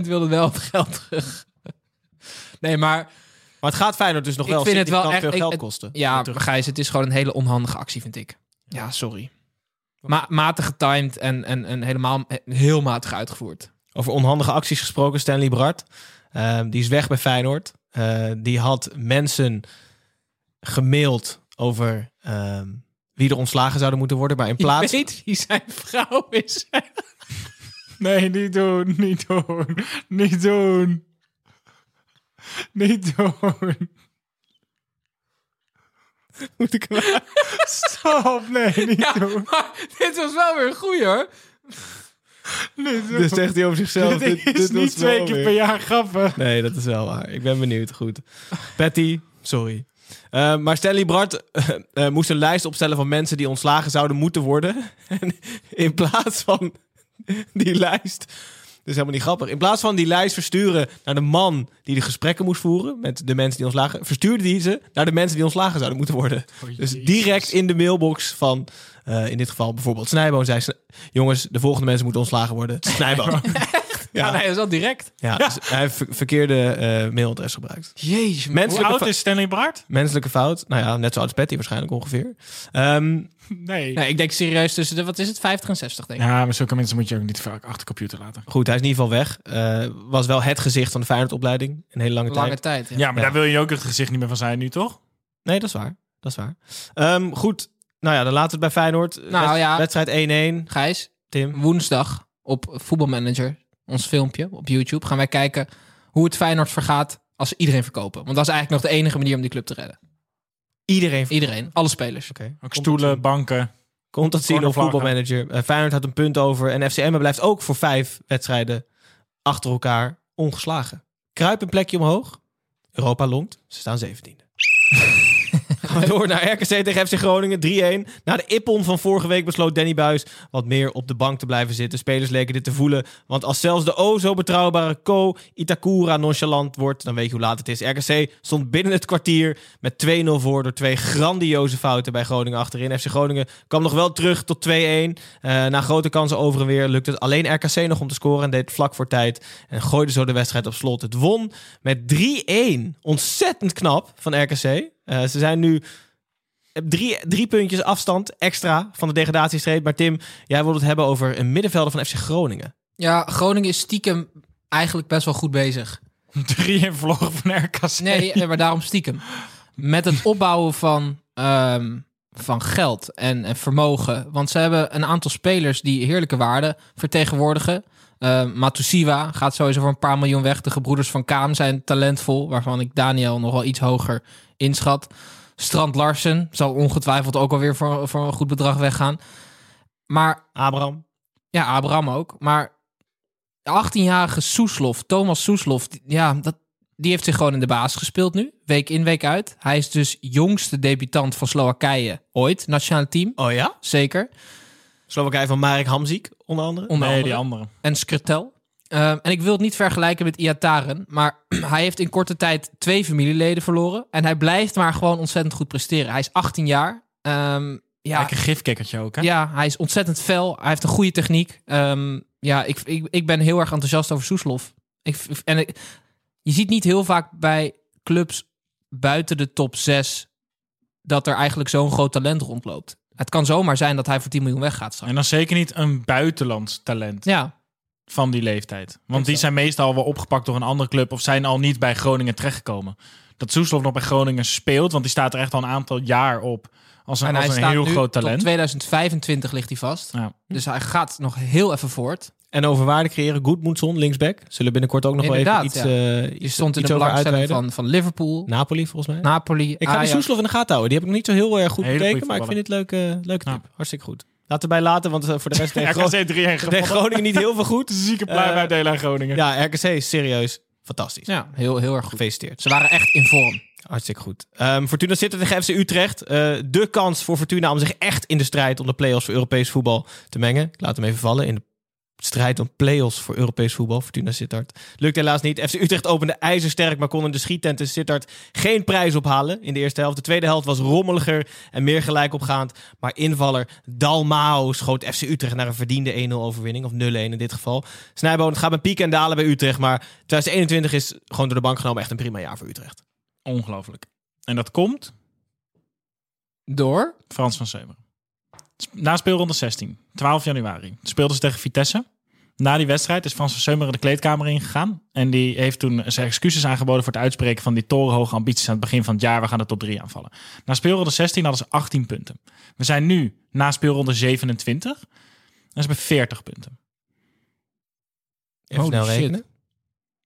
wilde wel het geld terug. Nee, maar Maar het gaat Feyenoord dus nog Ik wel vind het wel echt- veel ik- geld het- kosten. ja. Gijs, het is gewoon een hele onhandige actie, vind ik. Ja, sorry. Ma matig getimed en, en, en helemaal heel matig uitgevoerd. Over onhandige acties gesproken, Stanley Brard. Ehm, die is weg bij Feyenoord. Eh, die had mensen gemaild over ehm, wie er ontslagen zouden moeten worden. Maar in plaats... Je weet wie zijn vrouw is. Nee, niet doen, niet doen, niet doen. Niet doen. Moet ik hem- Stop, nee, niet Ja, doen. maar dit was wel weer een goeie hoor. Dus zegt hij over zichzelf. Dit dit- is dit niet twee keer weer- per jaar grappen. Nee, dat is wel waar. Ik ben benieuwd. Goed. Patty, sorry. Eh, maar Stanley Bart eh, eh, moest een lijst opstellen van mensen die ontslagen zouden moeten worden. En in plaats van die lijst. Dat is helemaal niet grappig. In plaats van die lijst versturen naar de man die de gesprekken moest voeren met de mensen die ontslagen, verstuurde die ze naar de mensen die ontslagen zouden moeten worden. Dus direct in de mailbox van, eh, in dit geval bijvoorbeeld Snijboon, zei ze: Jongens, de volgende mensen moeten ontslagen worden. Snijboon. Ja, nee, dat is wel direct. Ja, dus hij heeft ver- verkeerde eh, mailadres gebruikt. Jezus, Hoe Menselijke, oud fa- is Stanley Bart? menselijke fout. Nou ja, net zo oud als Patty waarschijnlijk ongeveer. Ehm, Nee. Nee, ik denk serieus tussen de, wat is het, 50 en 60 denk ik. Ja, maar zulke mensen moet je ook niet vaak achter de computer laten. goed, hij is in ieder geval weg. Eh, was wel het gezicht van de Feyenoord-opleiding. Een hele lange, Lange tijd. tijd. ja. Ja, maar daar wil je ook het gezicht niet meer van zijn nu, toch? Nee, dat is waar. Dat is waar. Ehm, goed, nou ja, dan laten we het bij Feyenoord. Nou ja. Wedstrijd 1-1. Gijs, Tim. woensdag op Voetbalmanager, ons filmpje op YouTube, gaan wij kijken hoe het Feyenoord vergaat als ze iedereen verkopen. Want dat is eigenlijk nog de enige manier om die club te redden. Iedereen. Iedereen, alle spelers. Oké. Ook stoelen, banken. Komt dat zien op voetbalmanager. Eh, Feyenoord had een punt over. En FCM blijft ook voor vijf wedstrijden achter elkaar ongeslagen. Kruip een plekje omhoog. Europa longt. Ze staan 17e. Gaan door naar RKC tegen FC Groningen 3-1. Na de ippon van vorige week besloot Danny Buis wat meer op de bank te blijven zitten. Spelers leken dit te voelen. Want als zelfs de o zo betrouwbare Ko Itakura nonchalant wordt, dan weet je hoe laat het is. RKC stond binnen het kwartier met 2-0 voor door twee grandioze fouten bij Groningen achterin. FC Groningen kwam nog wel terug tot 2-1. Eh, na grote kansen over en weer lukte het alleen RKC nog om te scoren en deed vlak voor tijd. En gooide zo de wedstrijd op slot. Het won met 3-1. Ontzettend knap van RKC. Eh, ze zijn nu drie, drie puntjes afstand extra van de degradatiestreep. Maar Tim, jij wilde het hebben over een middenvelder van FC Groningen. Ja, Groningen is stiekem eigenlijk best wel goed bezig. Drie in verloren van RKC. Nee, nee, maar daarom stiekem. Met het opbouwen van, ehm, van geld en, en vermogen. Want ze hebben een aantal spelers die heerlijke waarden vertegenwoordigen. Ehm Matusiwa gaat sowieso voor een paar miljoen weg. De gebroeders van Kaam zijn talentvol, waarvan ik Daniel nog wel iets hoger inschat. Strand Larsen zal ongetwijfeld ook alweer voor, voor een goed bedrag weggaan. Maar Abraham. ja, Abraham ook. Maar de 18-jarige Soeslof, Thomas Soeslof, ja, dat, die heeft zich gewoon in de baas gespeeld nu. Week in, week uit. Hij is dus jongste debutant van Slowakije ooit, nationaal team. Oh ja? Zeker. Slowakije van Marek Hamziek, onder andere. Onder Nee, andere. die andere. En Skretel. Ehm, en ik wil het niet vergelijken met Iataren, maar hij heeft in korte tijd twee familieleden verloren. En hij blijft maar gewoon ontzettend goed presteren. Hij is 18 jaar. Ehm, ja, Lekker gifkikkertje ook, hè? Ja, hij is ontzettend fel. Hij heeft een goede techniek. Ehm, ja, ik, ik, ik ben heel erg enthousiast over Soeslof. Ik, en ik, je ziet niet heel vaak bij clubs buiten de top 6 dat er eigenlijk zo'n groot talent rondloopt. Het kan zomaar zijn dat hij voor 10 miljoen weggaat straks. En dan zeker niet een buitenlands talent Ja, van die leeftijd. Want die zijn meestal wel opgepakt door een andere club of zijn al niet bij Groningen terechtgekomen. Dat Soeslof nog bij Groningen speelt, want die staat er echt al een aantal jaar op als een, en als hij een staat heel nu groot tot talent. 2025 ligt hij vast. Ja. Dus hij gaat nog heel even voort. En over waarde creëren, Goedmoedson, linksback. Zullen binnenkort ook nog wel even iets, ja. eh, iets, stond in iets de belangstelling van, van Liverpool, Napoli, volgens mij. Napoli, ik ga die Ajax. Soeslof in de gaten houden. Die heb ik nog niet zo heel erg goed Hele bekeken, maar ik vind het leuk, eh leuke Ja. tip. Hartstikke goed. Laten we bij laten, want eh, voor de rest tegen, RKC 3-1 tegen. Groningen niet heel veel goed. Zieke blij Eh, bij delen aan Groningen. Ja, RKC is serieus fantastisch. Ja, heel, heel erg goed. Gefeliciteerd. Ze waren echt in vorm. Hartstikke goed. Ehm, Fortuna zit tegen FC Utrecht. Eh, de kans voor Fortuna om zich echt in de strijd om de play-offs voor Europees voetbal te mengen. Ik laat hem even vallen. In de strijd om play-offs voor Europees voetbal. Fortuna Sittard. Lukt helaas niet. FC Utrecht opende ijzersterk, maar kon in de schiettent in Sittard geen prijs ophalen in de eerste helft. De tweede helft was rommeliger en meer gelijk opgaand. Maar invaller Dalmao schoot FC Utrecht naar een verdiende 1-0 overwinning. Of 0-1 in dit geval. Snijboon, het gaat met pieken en dalen bij Utrecht. Maar 2021 is gewoon door de bank genomen echt een prima jaar voor Utrecht. Ongelooflijk. En dat komt Door? Frans van Seumeren. Na speelronde 16, 12 januari, speelden ze tegen Vitesse. Na die wedstrijd is Frans van Seumeren de kleedkamer ingegaan. En die heeft toen zijn excuses aangeboden voor het uitspreken van die torenhoge ambities aan het begin van het jaar. We gaan de top 3 aanvallen. Na speelronde 16 hadden ze 18 punten. We zijn nu na speelronde 27 en ze hebben 40 punten. Even snel shit. rekenen.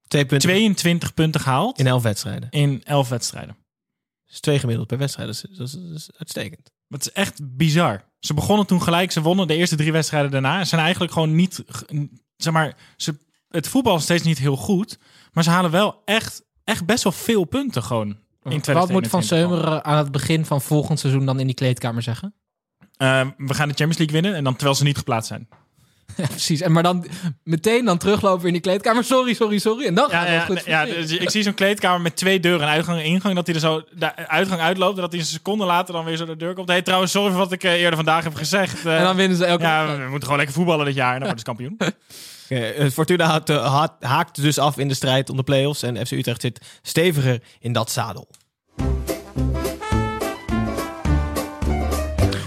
Twee punten 22 punten gehaald in elf wedstrijden. in 11 wedstrijden. Dat is twee gemiddeld per wedstrijd. Dat is, dat is, dat is uitstekend. Het is echt bizar. Ze begonnen toen gelijk, ze wonnen de eerste drie wedstrijden daarna. En zijn eigenlijk gewoon niet, zeg maar, ze, het voetbal is steeds niet heel goed. Maar ze halen wel echt, echt best wel veel punten gewoon. In Wat moet Van 2021 al. Seumeren aan het begin van volgend seizoen dan in die kleedkamer zeggen? Eh, we gaan de Champions League winnen en dan terwijl ze niet geplaatst zijn. Ja, precies. En maar dan meteen dan teruglopen in die kleedkamer. Sorry, sorry, sorry. En dan gaat het ja, goed. ja, dus ik zie zo'n kleedkamer met twee deuren, een uitgang en ingang. Dat hij er zo de uitgang uitloopt en dat hij een seconde later dan weer zo de deur komt. Hey, trouwens, sorry voor wat ik eh, eerder vandaag heb gezegd. Eh, En dan winnen ze elke ja, we moeten gewoon lekker voetballen dit jaar en dan worden ze kampioen. Eh, Fortuna haakt- haakt dus af in de strijd om de play-offs. En FC Utrecht zit steviger in dat zadel.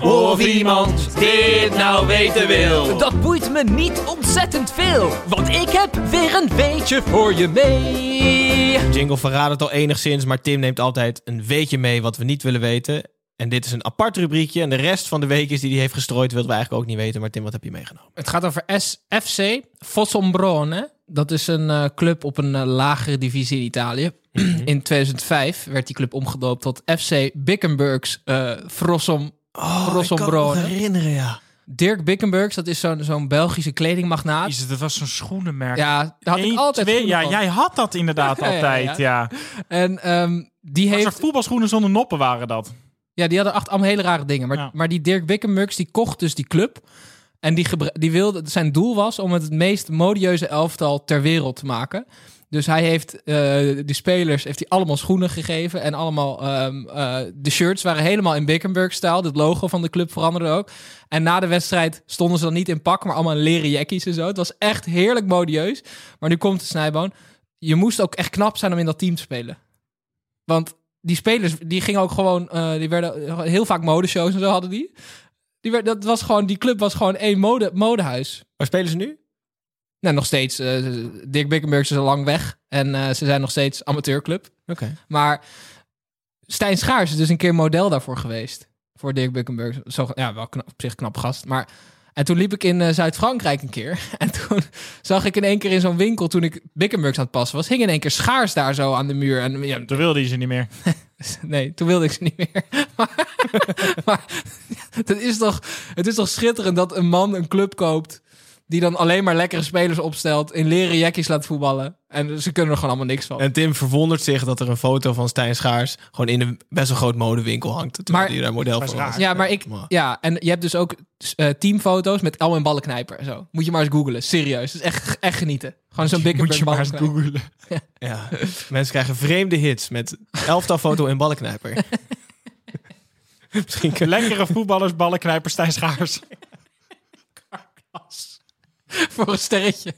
Of iemand dit nou weten wil. Dat boeit me niet ontzettend veel, want ik heb weer een weetje voor je mee. Jingle verraadt het al enigszins, maar Tim neemt altijd een weetje mee wat we niet willen weten. En dit is een apart rubriekje. En de rest van de weekjes die hij heeft gestrooid, wilden we eigenlijk ook niet weten. Maar Tim, wat heb je meegenomen? Het gaat over S FC Fossombrone. Dat is een eh, club op een eh, lagere divisie in Italië. in 2005 werd die club omgedoopt tot FC Bickenburgs eh Frossom, Frosombrone. herinneren, ja. Dirk Bickenburgs, dat is zo'n zo'n Belgische kledingmagnaat. Jezus, dat was zo'n schoenenmerk. Ja, daar had ik altijd twee- ja, van. jij had dat inderdaad Ja, altijd, ja. ja. En ehm, die heeft... voetbalschoenen zonder noppen waren dat. Ja, die hadden echt allemaal hele rare dingen. Maar, Ja. maar die Dirk Bickenburgs, die kocht dus die club. En die, die wilde, zijn doel was om het het meest modieuze elftal ter wereld te maken. Dus hij heeft eh die spelers heeft hij allemaal schoenen gegeven. En allemaal ehm, eh, de shirts waren helemaal in Bickenburg-stijl. Het logo van de club veranderde ook. En na de wedstrijd stonden ze dan niet in pak, maar allemaal in leren jackies en zo. Het was echt heerlijk modieus. Maar nu komt de snijboon. Je moest ook echt knap zijn om in dat team te spelen. Want die spelers, die gingen ook gewoon, eh, die werden heel vaak modeshows en zo hadden die. die dat was gewoon, die club was gewoon één mode, modehuis. Waar spelen ze nu? Nou, nog steeds. eh Dirk Bickenburg is al lang weg. En eh, ze zijn nog steeds amateurclub. Oké. Maar Stijn Schaars is dus een keer model daarvoor geweest. Voor Dirk Bickenburg. Zo, ja, wel knap, op zich knap gast. Maar en toen liep ik in eh, Zuid-Frankrijk een keer. En toen zag ik in één keer in zo'n winkel, toen ik Bickenburgs aan het passen was, hing in één keer schaars daar zo aan de muur. En ja, Toen wilde hij ze niet meer. nee, toen wilde ik ze niet meer. Maar, maar het, is toch, het is toch schitterend dat een man een club koopt die dan alleen maar lekkere spelers opstelt, in leren jackies laat voetballen. En ze kunnen er gewoon allemaal niks van. En Tim verwondert zich dat er een foto van Stijn Schaars gewoon in een best wel groot modewinkel hangt. Terwijl Maar- hij daar model voor was. Ja, maar ik. Ja, en je hebt dus ook eh, teamfoto's met allemaal in ballenknijper en zo. Moet je maar eens googlen. Serieus. Het is echt, echt genieten. Gewoon zo'n Moet Bickenburg je maar eens ballenknijper. googlen. Ja, mensen krijgen vreemde hits met elftal foto en ballenknijper. Misschien. Lekkere voetballers, ballenknijpers, Stijn Schaars. Voor een sterretje.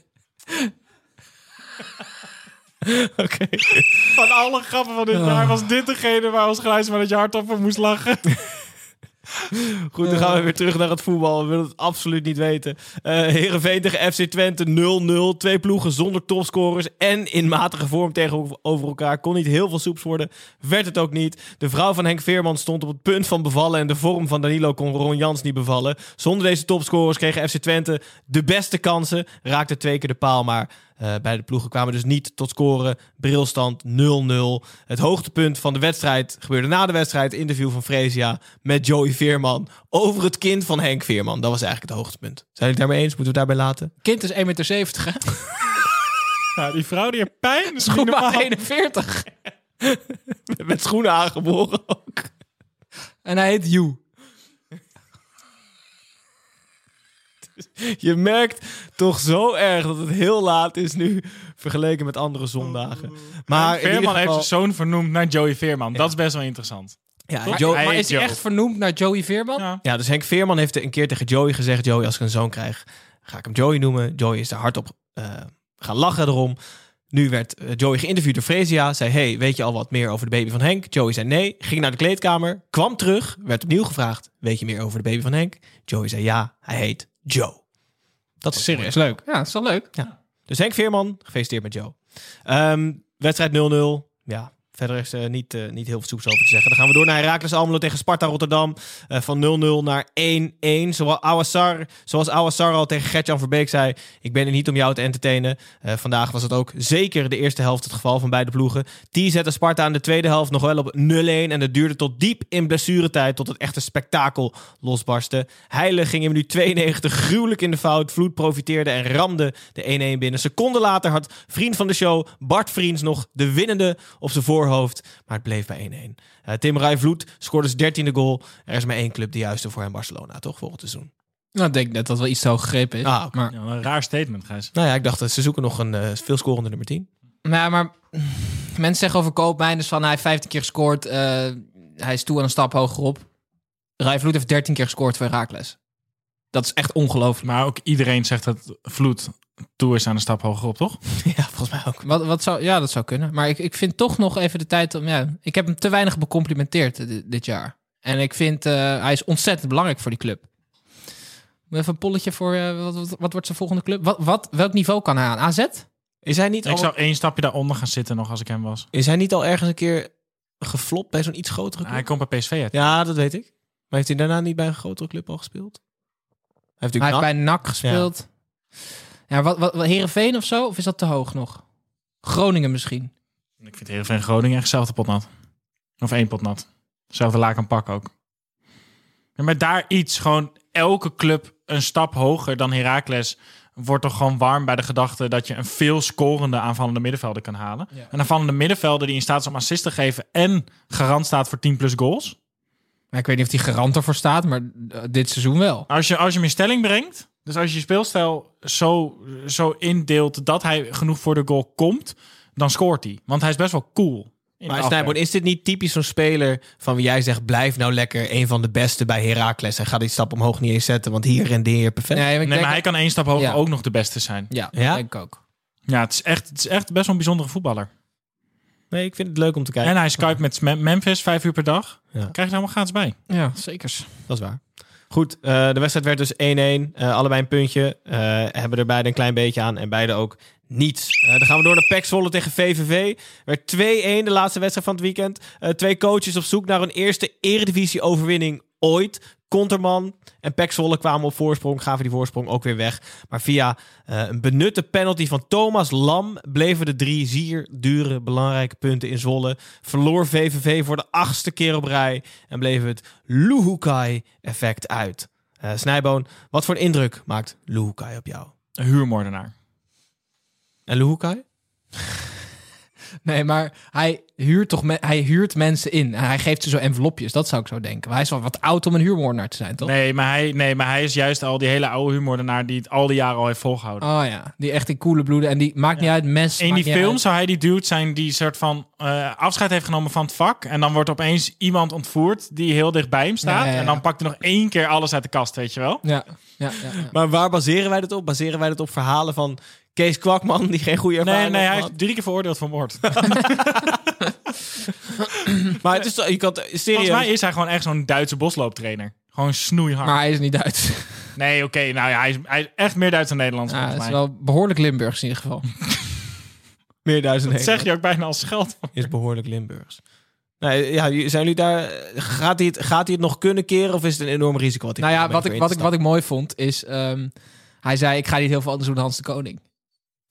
Oké. Van alle grappen van dit jaar was dit degene waar ons Grijsman het je hart op van moest lachen. Goed, dan gaan we weer terug naar het voetbal. We willen het absoluut niet weten. Heerenveen tegen FC Twente 0-0. Twee ploegen zonder topscorers en in matige vorm tegenover elkaar. Kon niet heel veel soeps worden. Werd het ook niet. De vrouw van Henk Veerman stond op het punt van bevallen. En de vorm van Danilo kon Ron Jans niet bevallen. Zonder deze topscorers kregen FC Twente de beste kansen. Raakte twee keer de paal, maar eh beide ploegen kwamen dus niet tot scoren. Brilstand 0-0. Het hoogtepunt van de wedstrijd gebeurde na de wedstrijd. Interview van Fresia met Joey Veerman over het kind van Henk Veerman. Dat was eigenlijk het hoogtepunt. Zijn jullie het daarmee eens? Moeten we het daarbij laten? Kind is 1,70 meter, hè? Nou, die vrouw die heeft pijn. Normaal. 41. Met schoenen aangeboren ook. En hij heet You. Je merkt toch zo erg dat het heel laat is nu vergeleken met andere zondagen. Maar in ieder Veerman heeft zijn zoon vernoemd naar Joey Veerman. Dat is best wel interessant. Ja, Toch? Joe- Hij Maar is hij echt vernoemd naar Joey Veerman? Ja. Ja, dus Henk Veerman heeft een keer tegen Joey gezegd: Joey, als ik een zoon krijg, ga ik hem Joey noemen. Joey is er hardop eh gaan lachen erom. Nu werd eh, Joey geïnterviewd door Fresia. Zei: Hey, weet je al wat meer over de baby van Henk? Joey zei nee. Ging naar de kleedkamer, kwam terug, werd opnieuw gevraagd: Weet je meer over de baby van Henk? Joey zei ja, hij heet Joe. Dat was Serieus leuk. Ja, dat is wel leuk. Dus Henk Veerman, gefeliciteerd met Joe. Ehm, wedstrijd 0-0. Ja, verder is er niet, eh, niet heel veel soeps over te zeggen. Dan gaan we door naar Heracles Almelo tegen Sparta Rotterdam. Eh, van 0-0 naar 1-1. Zoals Awassar, zoals Awassar al tegen Gertjan Verbeek zei... ik ben er niet om jou te entertainen. Eh, vandaag was het ook zeker de eerste helft het geval van beide ploegen. Die zette Sparta aan de tweede helft nog wel op 0-1... en het duurde tot diep in blessuretijd... tot het echte spektakel losbarstte. Heile ging in minuut 92 gruwelijk in de fout. Vloed profiteerde en ramde de 1-1 binnen. Seconden later had vriend van de show Bart Vriends nog de winnende op zijn voorhoofd. Maar het bleef bij 1-1. Eh, Tim Rai Vloed scoorde zijn dertiende goal. Er is maar één club de juiste voor hem, Barcelona, toch? Volgend seizoen. Nou, ik denk dat dat wel iets te hoog gegrepen is. Ah, maar, Ja, een raar statement, Gijs. Nou ja, ik dacht, dat ze zoeken nog een eh veel scorende nummer 10. nou, maar mensen zeggen over Koopmijn dus van hij heeft 15 keer gescoord. eh, hij is toe aan een stap hogerop. Rai Vloed heeft 13 keer gescoord voor Herakles. Dat is echt ongelooflijk. Maar ook iedereen zegt dat Vloed toe is aan een stap hoger op, toch? ja, volgens mij ook. Wat, wat zou, ja, dat zou kunnen. Maar ik, ik vind toch nog even de tijd om. Ja, ik heb hem te weinig becomplimenteerd eh, dit, dit jaar. En ik vind eh, hij is ontzettend belangrijk voor die club. Moet Even een polletje voor. eh, wat, wat, wat wordt zijn volgende club? Wat, wat, welk niveau kan hij aan? AZ? Is hij, niet Ik al, zou één stapje daaronder gaan zitten nog als ik hem was. is hij niet al ergens een keer geflopt bij zo'n iets grotere club? Hij komt bij PSV uit. Ja, dat weet ik. Maar heeft hij daarna niet bij een grotere club al gespeeld? Hij heeft Hij heeft bij NAC gespeeld. Ja, wat, wat, wat, Heerenveen of zo? Of is dat te hoog nog? Groningen misschien. Ik vind Heerenveen Groningen echt zelfde pot nat. Of één pot nat. Zelfde laak en pak ook. Ja, maar daar iets, gewoon elke club een stap hoger dan Heracles... wordt toch gewoon warm bij de gedachte dat je een veel scorende aanvallende middenvelder kan halen. Ja. Een aanvallende middenvelder die in staat is om assist te geven... en garant staat voor 10 plus goals. Maar ik weet niet of die garant ervoor staat, maar eh, dit seizoen wel. Als je, als je hem in stelling brengt, dus als je speelstijl zo, zo indeelt dat hij genoeg voor de goal komt, dan scoort hij. Want hij is best wel cool. Maar Snijboon, is dit niet typisch zo'n speler van wie jij zegt... blijf nou lekker een van de beste bij Heracles... en ga die stap omhoog niet eens zetten... want hier rendeer je perfect. Nee, maar Nee, hij kan één stap hoger Ja. ook nog de beste zijn. Ja, Ja? denk ik ook. Ja, het is echt, het is echt best wel een bijzondere voetballer. Nee, ik vind het leuk om te kijken. En hij skype met Mem- Memphis vijf uur per dag. Ja. Krijg je er allemaal gratis bij. Ja, zeker. Dat is waar. Goed, eh, de wedstrijd werd dus 1-1. Eh, allebei een puntje. Eh, hebben er beide een klein beetje aan en beide ook niets. Dan gaan we door naar PEC Zwolle tegen VVV. Werd 2-1 de laatste wedstrijd van het weekend. Twee coaches op zoek naar hun eerste eredivisie-overwinning ooit. Konterman en Zwolle kwamen op voorsprong, gaven die voorsprong ook weer weg. Maar via eh, een benutte penalty van Thomas Lam bleven de drie zier dure belangrijke punten in Zwolle. Verloor VVV voor de achtste keer op rij en bleef het Luhukai-effect uit. Eh Snijboon, wat voor een indruk maakt Luhukai op jou? Een huurmoordenaar. En Luhukai? Nee, maar hij huurt toch me- hij huurt mensen in. En hij geeft ze zo envelopjes. Dat zou ik zo denken. Maar hij is wel wat oud om een huurmoordenaar te zijn, toch? Nee maar, hij, nee, maar hij is juist al die hele oude huurmoordenaar die het al die jaren al heeft volgehouden. Oh ja, die echt in koele bloeden. En die maakt niet uit, mes. In die film uit. zou hij die dude zijn die soort van eh, afscheid heeft genomen van het vak. En dan wordt opeens iemand ontvoerd die heel dicht bij hem staat. Ja, ja, ja. En dan pakt hij nog één keer alles uit de kast, weet je wel? Ja, ja, ja. ja. Maar waar baseren wij dit op? Baseren wij dit op verhalen van Kees Kwakman, die geen goede Nee, ervaring nee, hij heeft is drie keer veroordeeld voor moord. Maar het is je kan het- serieus... Volgens mij is hij gewoon echt zo'n Duitse boslooptrainer. Gewoon snoeihard. Maar hij is niet Duits. Nee, oké, nou ja, hij is, hij is echt meer Duits dan Nederlands Ja, het volgens is mij. wel behoorlijk Limburgs in ieder geval. Meer duizend Dat zeg je ook bijna als geld. is behoorlijk Limburgs. Nee, ja, zijn jullie daar... Gaat hij, het, gaat hij het nog kunnen keren of is het een enorm risico? Wat hij Nou ja, wat ik, wat, ik, wat ik mooi vond is... ehm, hij zei, ik ga niet heel veel anders doen dan Hans de Koning.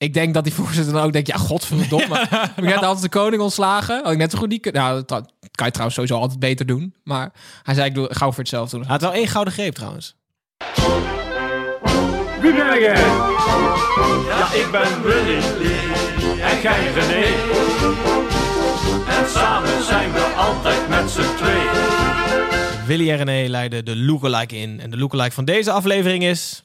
Ik denk dat die voorzitter dan ook denkt... Ja, godverdomme. heb ik net Hans de Koning ontslagen? Had ik net zo goed niet kunnen... Nou, dat kan je trouwens sowieso altijd beter doen. Maar hij zei, ik doe gauw voor hetzelfde doen. Hij had wel één gouden greep trouwens. Wie ben jij? Ja, ik ben Willy. En jij René. En samen zijn we altijd met z'n twee. Willy en René leiden de lookalike in. En de lookalike van deze aflevering is...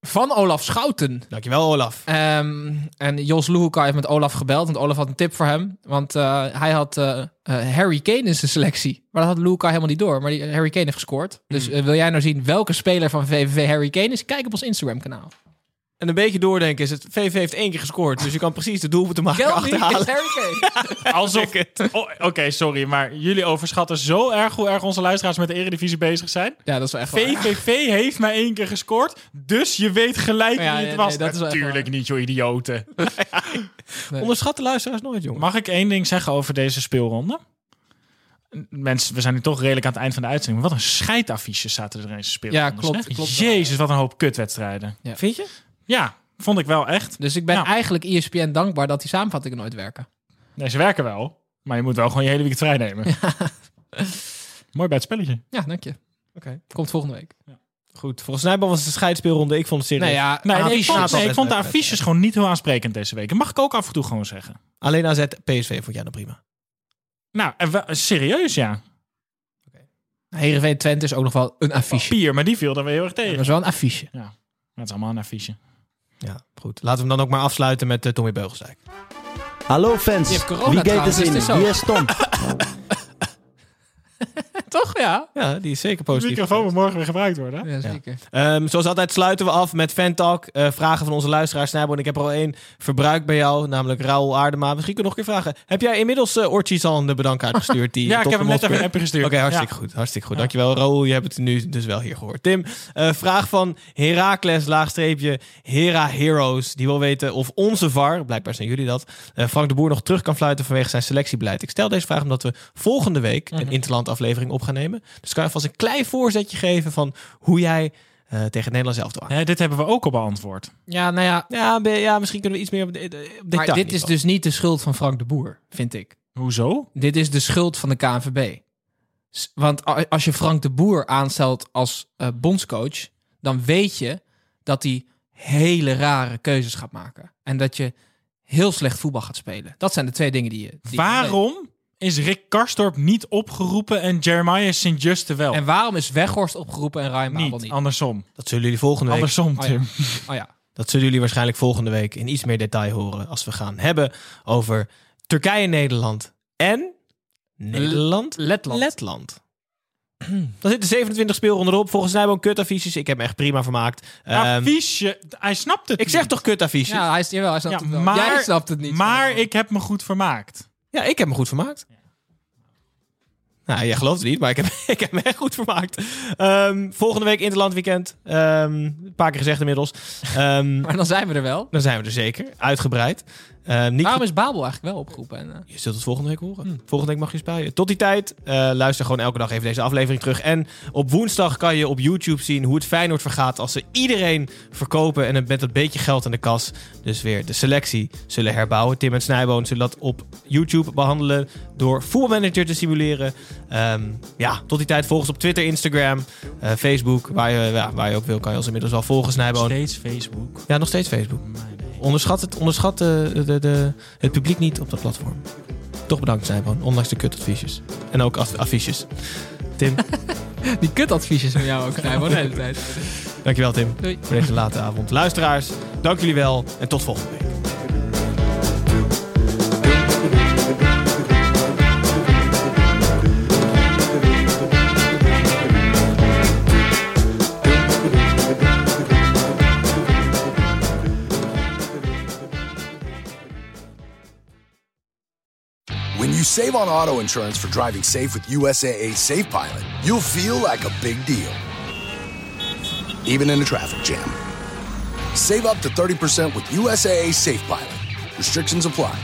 Van Olaf Schouten. Dankjewel Olaf. Ehm, en Jos Luhuka heeft met Olaf gebeld. Want Olaf had een tip voor hem. Want eh, hij had eh, eh, Harry Kane in zijn selectie. Maar dat had Luhuka helemaal niet door. Maar die, Harry Kane heeft gescoord. Dus eh, wil jij nou zien welke speler van VVV Harry Kane is? Kijk op ons Instagram kanaal. En een beetje doordenken is het... VV heeft één keer gescoord. Dus je kan precies de doelpunten maken achterhalen. Kane. Alsof... Oh, Oké, sorry, maar jullie overschatten zo erg hoe erg onze luisteraars met de Eredivisie bezig zijn. Ja, dat is wel echt waar. VVV heeft maar één keer gescoord, dus je weet gelijk Ja, wie ja, het was. nee, dat Natuurlijk niet, joh, idioten. Nee. Onderschat de luisteraars nooit, jongen. Mag ik één ding zeggen over deze speelronde? Mensen, we zijn nu toch redelijk aan het eind van de uitzending. Maar wat een scheidaffiches zaten er in deze speelronde. Ja, klopt. Jezus, wat een hoop kutwedstrijden. Ja. Vind je? Ja, vond ik wel echt. Dus ik ben Ja. eigenlijk ESPN dankbaar dat die samenvattingen nooit werken. Nee, ze werken wel. Maar je moet wel gewoon je hele weekend vrij nemen. Mooi bij het spelletje. Ja, dank je. Oké. Komt volgende week. Goed. Volgens mij was het een scheidsspeelronde. Ik vond het serieus. Nee, ja, Nee, maar ik, vond, nee, ik vond de affiches gewoon niet heel aansprekend deze week. Dat mag ik ook af en toe gewoon zeggen. Alleen AZ, PSV vond jij nog prima. Nou, serieus ja. Heerenveen Twente is ook nog wel een affiche. Pier, maar die viel dan weer heel erg tegen. Dat is wel een affiche. Dat is allemaal een affiche. Ja, goed. Laten we hem dan ook maar afsluiten met uh, Tommy Beugelsdijk. Hallo fans, wie gaat er dus zin? het is zo. Hier is Tom. Toch? Ja. Ja, die is zeker De positief. microfoon moet morgen weer gebruikt worden. hè? Ja, zeker. Ehm, zoals altijd sluiten we af met Fantalk. Eh vragen van onze luisteraars. Snijboon, ik heb er al één verbruikt bij jou, namelijk Raoul Aardema. Misschien kun je nog een keer vragen. Heb jij inmiddels uh, Ortiz al een bedankkaart gestuurd? Die Ja, ik heb hem net even ons een appje gestuurd. Oké, hartstikke Ja. goed. Hartstikke goed. Dankjewel, Raoul. Je hebt het nu dus wel hier gehoord. Tim, eh, vraag van Herakles, laagstreepje, Hera Heroes. Die wil weten of onze VAR, blijkbaar zijn jullie dat, eh, Frank de Boer nog terug kan fluiten vanwege zijn selectiebeleid. Ik stel deze vraag omdat we volgende week Mhm. een Interland aflevering op gaan nemen. Dus kan je vast een klein voorzetje geven van hoe jij eh, tegen elftal aan. Hè, dit hebben we ook al beantwoord. Ja, nou ja. Ja, misschien kunnen we iets meer op, de, op Maar detail dit is dus niet de schuld van Frank de Boer, vind ik. Hoezo? Dit is de schuld van de KNVB. Want als je Frank de Boer aanstelt als eh, bondscoach, dan weet je dat hij hele rare keuzes gaat maken. En dat je heel slecht voetbal gaat spelen. Dat zijn de twee dingen die je. die je Waarom is Rick Karstorp niet opgeroepen en Jeremiah St. Juste wel? En waarom is Weghorst opgeroepen en Ryan Babel niet, niet? andersom. Dat zullen jullie volgende week Andersom, Oh ja. Tim. Oh ja. Dat zullen jullie waarschijnlijk volgende week in iets meer detail horen als we gaan hebben over Turkije-Nederland en Nederland Letland. Letland. Dan zitten 27 speelronden erop. Volgens mij ook kutaffiches. Ik heb me echt prima vermaakt. Ehm, Affiche, hij snapt het ik zeg toch kutaffiches? Ja, hij jawel, hij snapt Ja, het wel. maar- Jij snapt het niet. Maar ik heb me goed vermaakt. Ja, ik heb me goed vermaakt. Nou, jij gelooft het niet, maar ik heb, ik heb me echt goed vermaakt. Ehm, volgende week Interland Weekend. Ehm, een paar keer gezegd inmiddels. Ehm, Maar dan zijn we er wel. dan zijn we er zeker. Uitgebreid. Ehm, niet Waarom is Babel eigenlijk wel opgeroepen? En, eh, Je zult het volgende week horen. Volgende week mag je spuien. Tot die tijd, eh, luister gewoon elke dag even deze aflevering terug. En op woensdag kan je op YouTube zien hoe het Feyenoord vergaat... als ze iedereen verkopen en met een beetje geld in de kas... dus weer de selectie zullen herbouwen. Tim en Snijboon zullen dat op YouTube behandelen... door voetbalmanager te simuleren. Ehm, ja, tot die tijd volg ons op Twitter, Instagram, eh, Facebook. Waar je, ja, waar je ook wil, kan je ons inmiddels wel volgen, Snijboon. Steeds Facebook. Ja, nog steeds Facebook. Onderschat, het, onderschat de, de, de, het publiek niet op dat platform. Toch bedankt, Snijboon. Ondanks de kutadviesjes. En ook af- affiches. Tim, die kutadviesjes van jou ook, Nijboon, de hele tijd. dankjewel Tim. Doei. Voor deze late avond. Luisteraars, dank jullie wel. En tot volgende week. Save on auto insurance for driving safe with USAA Safe Pilot, you'll feel like a big deal, even in a traffic jam. Save up to 30% with USAA Safe Pilot. Restrictions apply.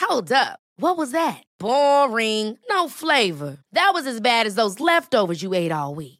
Hold up. What was that? Boring. No flavor. That was as bad as those leftovers you ate all week.